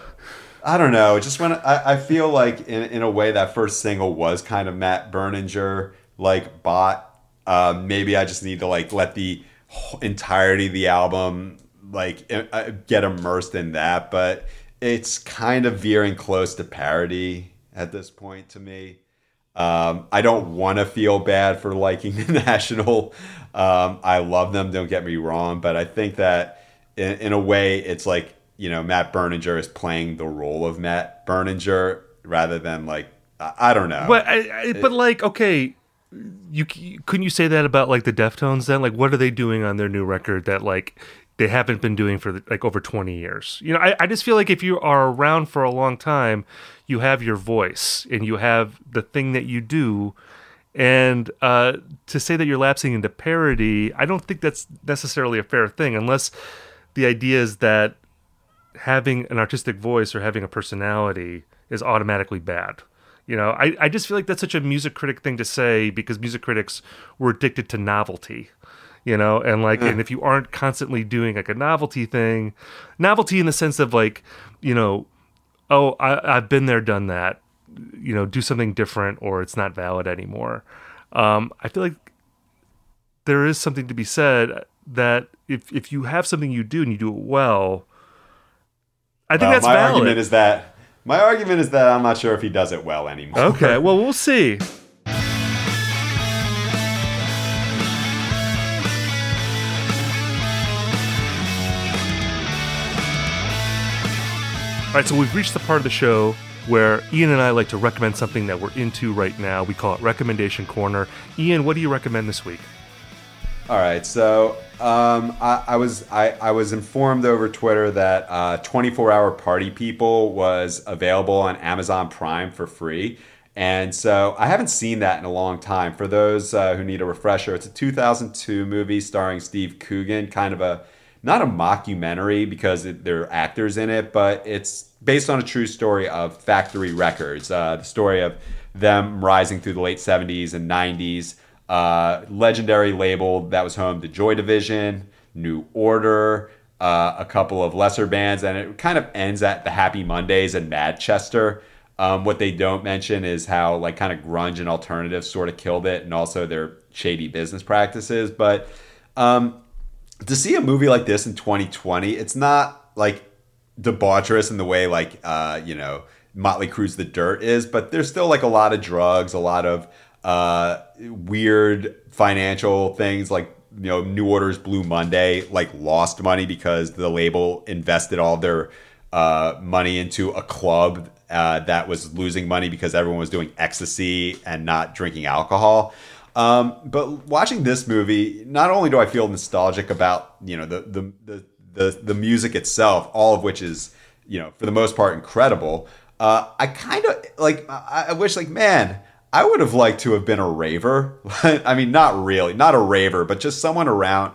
I don't know. Just when I, I feel like in, in a way that first single was kind of Matt Berninger like bot. Um, maybe I just need to like let the entirety of the album like uh, get immersed in that. But it's kind of veering close to parody at this point to me. Um, I don't want to feel bad for liking [laughs] the National. Um, I love them, don't get me wrong, but I think that in, in a way, it's like, you know, Matt Berninger is playing the role of Matt Berninger rather than like, I, I don't know. But I, I, but like okay, you, couldn't you say that about like the Deftones then? Like what are they doing on their new record that like they haven't been doing for like over 20 years? You know, I, I just feel like if you are around for a long time, you have your voice and you have the thing that you do. And uh, to say that you're lapsing into parody, I don't think that's necessarily a fair thing unless the idea is that having an artistic voice or having a personality is automatically bad. You know, I, I just feel like that's such a music critic thing to say because music critics were addicted to novelty. You know, and like, and if you aren't constantly doing like a novelty thing, novelty in the sense of like, you know, oh, I, I've been there, done that, you know, do something different or it's not valid anymore. Um, I feel like there is something to be said that if, if you have something you do and you do it well, I think Well, that's my valid. argument is that my argument is that I'm not sure if he does it well anymore. Okay, well, we'll see. All right, so we've reached the part of the show where Ian and I like to recommend something that we're into right now. We call it Recommendation Corner. Ian, what do you recommend this week? All right, so um, I, I was I, I was informed over Twitter that uh, 24 Hour Party People was available on Amazon Prime for free, and so I haven't seen that in a long time. For those uh, who need a refresher, it's a 2002 movie starring Steve Coogan, kind of a not a mockumentary because it, there are actors in it, but it's based on a true story of Factory Records, uh, the story of them rising through the late 70s and 90s uh, legendary label that was home to Joy Division, New Order, uh, a couple of lesser bands, and it kind of ends at the Happy Mondays and Madchester. Um, what they don't mention is how like kind of grunge and alternative sort of killed it, and also their shady business practices. But um, to see a movie like this in 2020, it's not like debaucherous in the way like uh, you know Motley Crue's The Dirt is, but there's still like a lot of drugs, a lot of uh, weird financial things like you know New Order's Blue Monday like lost money because the label invested all their uh, money into a club uh, that was losing money because everyone was doing ecstasy and not drinking alcohol. Um, but watching this movie, not only do I feel nostalgic about you know the the the the, the music itself, all of which is you know for the most part incredible. Uh, I kind of like. I, wish like man. I would have liked to have been a raver. [laughs] I mean, not really, not a raver, but just someone around,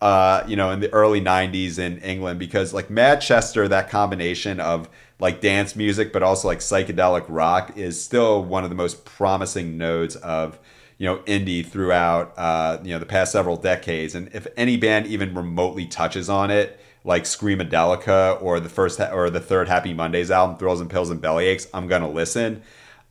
uh, you know, in the early '90s in England, because like Manchester, that combination of like dance music, but also like psychedelic rock, is still one of the most promising nodes of you know indie throughout uh, you know the past several decades. And if any band even remotely touches on it, like Screamadelica or the first or the third Happy Mondays album, Thrills and Pills and Bellyaches, I'm gonna listen.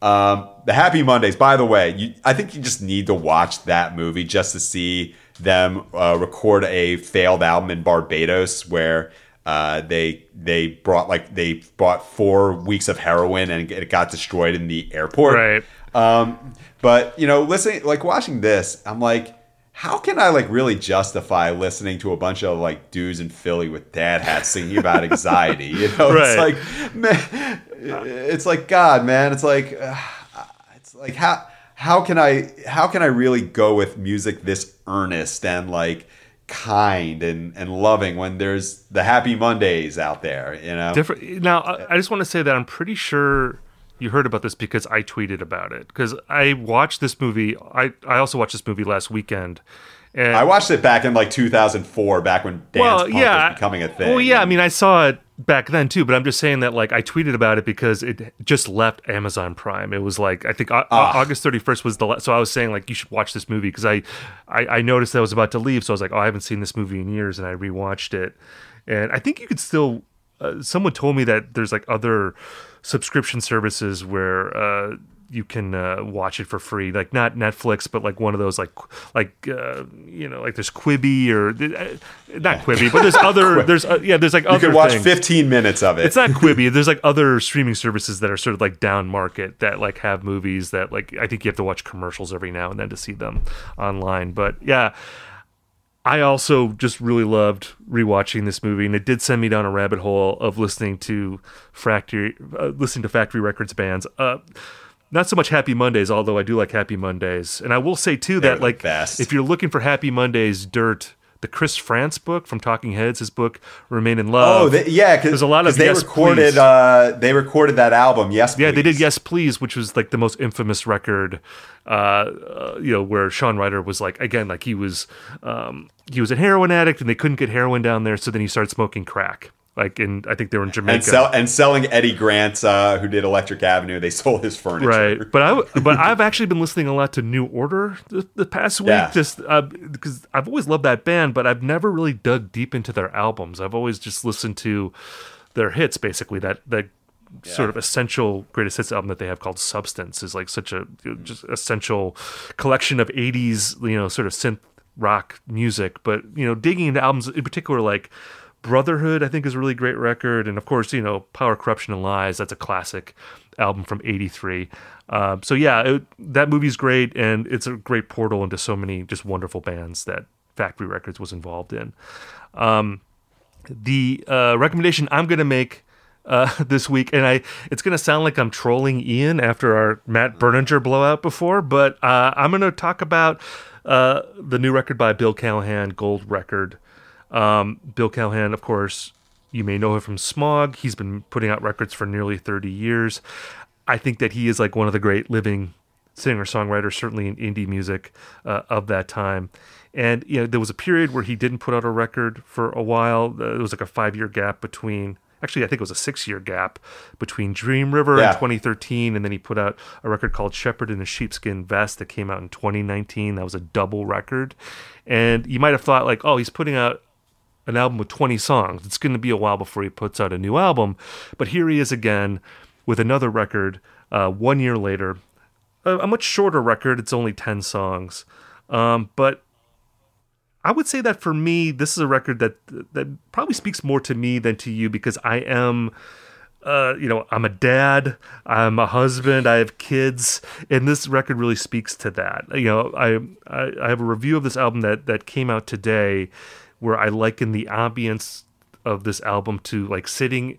Um, the Happy Mondays, by the way, you, I think you just need to watch that movie just to see them uh, record a failed album in Barbados where uh, they they brought like they bought four weeks of heroin and it got destroyed in the airport. Right. Um, but you know, listening like watching this, I'm like, how can I like really justify listening to a bunch of like dudes in Philly with dad hats singing about anxiety? You know, Right. it's like man, it's like God, man. It's like uh, it's like how how can I how can I really go with music this earnest and like kind and and loving when there's the Happy Mondays out there? You know, Different. Now, I I just want to say that I'm pretty sure you heard about this because I tweeted about it. Because I watched this movie. I I also watched this movie last weekend. And I watched it back in like 2004, back when dance well, punk yeah, was becoming a thing. Well, yeah. I mean, I saw it back then too, but I'm just saying that like I tweeted about it because it just left Amazon Prime. It was like I think Au- Ah. August 31st was the la- so I was saying like you should watch this movie because I, I I noticed that I was about to leave, so I was like, oh, I haven't seen this movie in years, and I rewatched it, and I think you could still. Uh, someone told me that there's like other subscription services where uh, you can uh, watch it for free, like not Netflix, but like one of those like like uh, you know like there's Quibi or uh, not Quibi, but there's other [laughs] there's uh, yeah there's like you other could watch things. 15 minutes of it. It's not [laughs] Quibi. There's like other streaming services that are sort of like down market that like have movies that like I think you have to watch commercials every now and then to see them online. But yeah, I also just really loved rewatching this movie, and it did send me down a rabbit hole of listening to factory, uh, listening to factory records bands. Uh, not so much Happy Mondays, although I do like Happy Mondays. And I will say too that like if you're looking for Happy Mondays, Dirt, the Chris Frantz book from Talking Heads, his book Remain in Love. Oh, they, yeah, because There's a lot of they Yes, recorded. Uh, they recorded that album. Yes, Yeah, they did Yes Please, which was like the most infamous record, uh, uh, you know, where Shaun Ryder was like, again, like he was, um, he was a heroin addict and they couldn't get heroin down there. So then he started smoking crack. Like in, I think they were in Jamaica. and sell and selling Eddie Grant, uh, who did Electric Avenue. They [laughs] sold his furniture. Right, but I but I've actually been listening a lot to New Order the, the past week, Yeah. just uh, because I've always loved that band, but I've never really dug deep into their albums. I've always just listened to their hits, basically. That that sort of essential greatest hits album that they have called Substance is like such a just essential collection of '80s, you know, sort of synth rock music. But you know, digging into albums in particular, like. Brotherhood, I think, is a really great record, and of course, you know, Power, Corruption, and Lies. That's a classic album from '83. Uh, so yeah, it, that movie's great, and it's a great portal into so many just wonderful bands that Factory Records was involved in. Um, the uh, recommendation I'm going to make uh, [laughs] this week, and I it's going to sound like I'm trolling Ian after our Matt Berninger blowout before, but uh, I'm going to talk about uh, the new record by Bill Callahan, Gold Record. Um, Bill Callahan, of course, you may know him from Smog. He's been putting out records for nearly 30 years. I think that he is like one of the great living singer songwriters, certainly in indie music uh, of that time. And you know, there was a period where he didn't put out a record for a while. Uh, there was like a five year gap between. Actually, I think it was a six year gap between Dream River Yeah. in 2013, and then he put out a record called Shepherd in a Sheepskin Vest that came out in 2019. That was a double record. And you might have thought, like, oh, he's putting out an album with 20 songs. It's going to be a while before he puts out a new album. But here he is again with another record uh, one year later. A, a much shorter record. It's only 10 songs. Um, but I would say that for me, this is a record that that probably speaks more to me than to you because I am. Uh, you know, I'm a dad, I'm a husband, I have kids, and this record really speaks to that. You know, I, I, I have a review of this album that that came out today, where I liken the ambience of this album to like sitting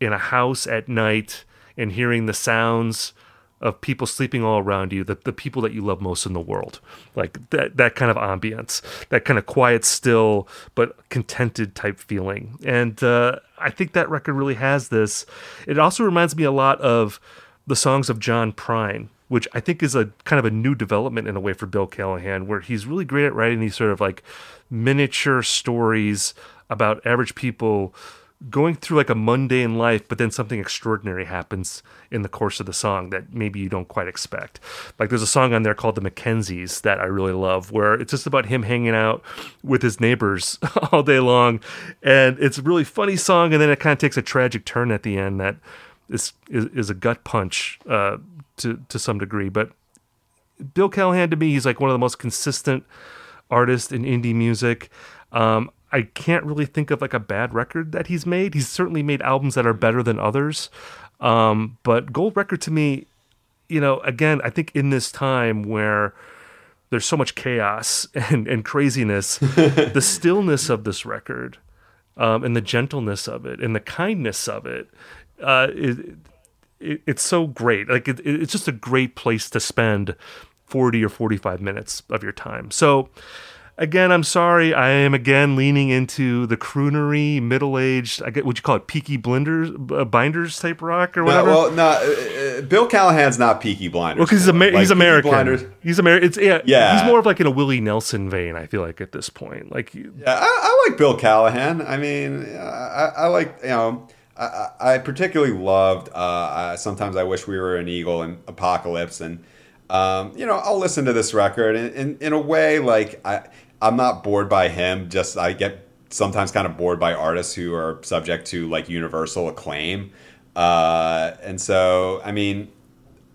in a house at night and hearing the sounds of people sleeping all around you, the, the people that you love most in the world. Like that, that kind of ambience, that kind of quiet, still, but contented type feeling. And uh, I think that record really has this. It also reminds me a lot of the songs of John Prine, which I think is a kind of a new development in a way for Bill Callahan, where he's really great at writing these sort of like miniature stories about average people going through like a mundane life, but then something extraordinary happens in the course of the song that maybe you don't quite expect. Like there's a song on there called The Mackenzies that I really love, where it's just about him hanging out with his neighbors [laughs] all day long. And it's a really funny song, and then it kind of takes a tragic turn at the end that is is, is a gut punch uh, to to some degree. But Bill Callahan to me, he's like one of the most consistent artists in indie music. Um, I can't really think of like a bad record that he's made. He's certainly made albums that are better than others. Um, but Gold Record to me, you know, again, I think in this time where there's so much chaos [laughs] and, and craziness, [laughs] the stillness of this record um, and the gentleness of it and the kindness of it, uh, it, it it's so great. Like it, it's just a great place to spend 40 or 45 minutes of your time. So, again, I'm sorry. I am again leaning into the croonery, middle aged. I get what you call it, Peaky Blinders, uh, Binders type rock or whatever. No, well, no, uh, uh, Bill Callahan's not Peaky Blinders. Well, because he's, Amer- like, he's American. Blinders, he's American. It's yeah, yeah. He's more of like in a Willie Nelson vein. I feel like at this point, like yeah, I, I like Bill Callahan. I mean, I, I like you know. I, I particularly loved. Uh, sometimes I wish we were an eagle in Apocalypse, and um, you know, I'll listen to this record in, in, a way like I I'm not bored by him. Just I get sometimes kind of bored by artists who are subject to like universal acclaim. Uh, and so, I mean,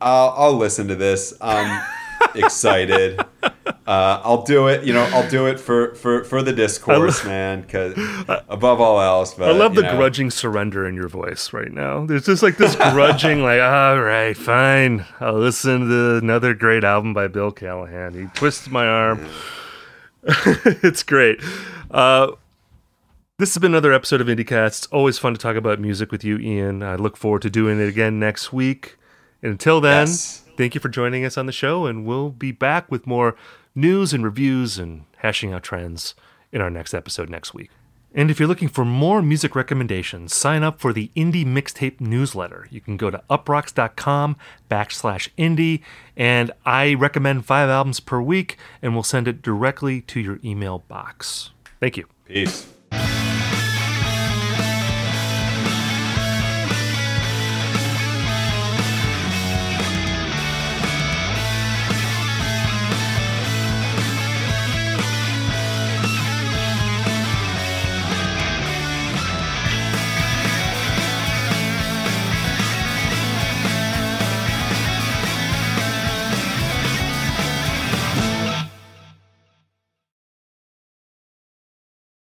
I'll, I'll listen to this. I'm [laughs] excited. [laughs] Uh, I'll do it. You know, I'll do it for for for the discourse, man. Because [laughs] above all else, but, I love the know. grudging surrender in your voice right now. There's just like this grudging, like, [laughs] all right, fine, I'll listen to another great album by Bill Callahan. He twists my arm. It's great. Uh, this has been another episode of IndieCast. It's always fun to talk about music with you, Ian. I look forward to doing it again next week. And until then, yes. Thank you for joining us on the show, and we'll be back with more news and reviews and hashing out trends in our next episode next week. And if you're looking for more music recommendations, sign up for the Indie Mixtape newsletter. You can go to uproxx.com backslash indie, and I recommend five albums per week, and we'll send it directly to your email box. Thank you. Peace.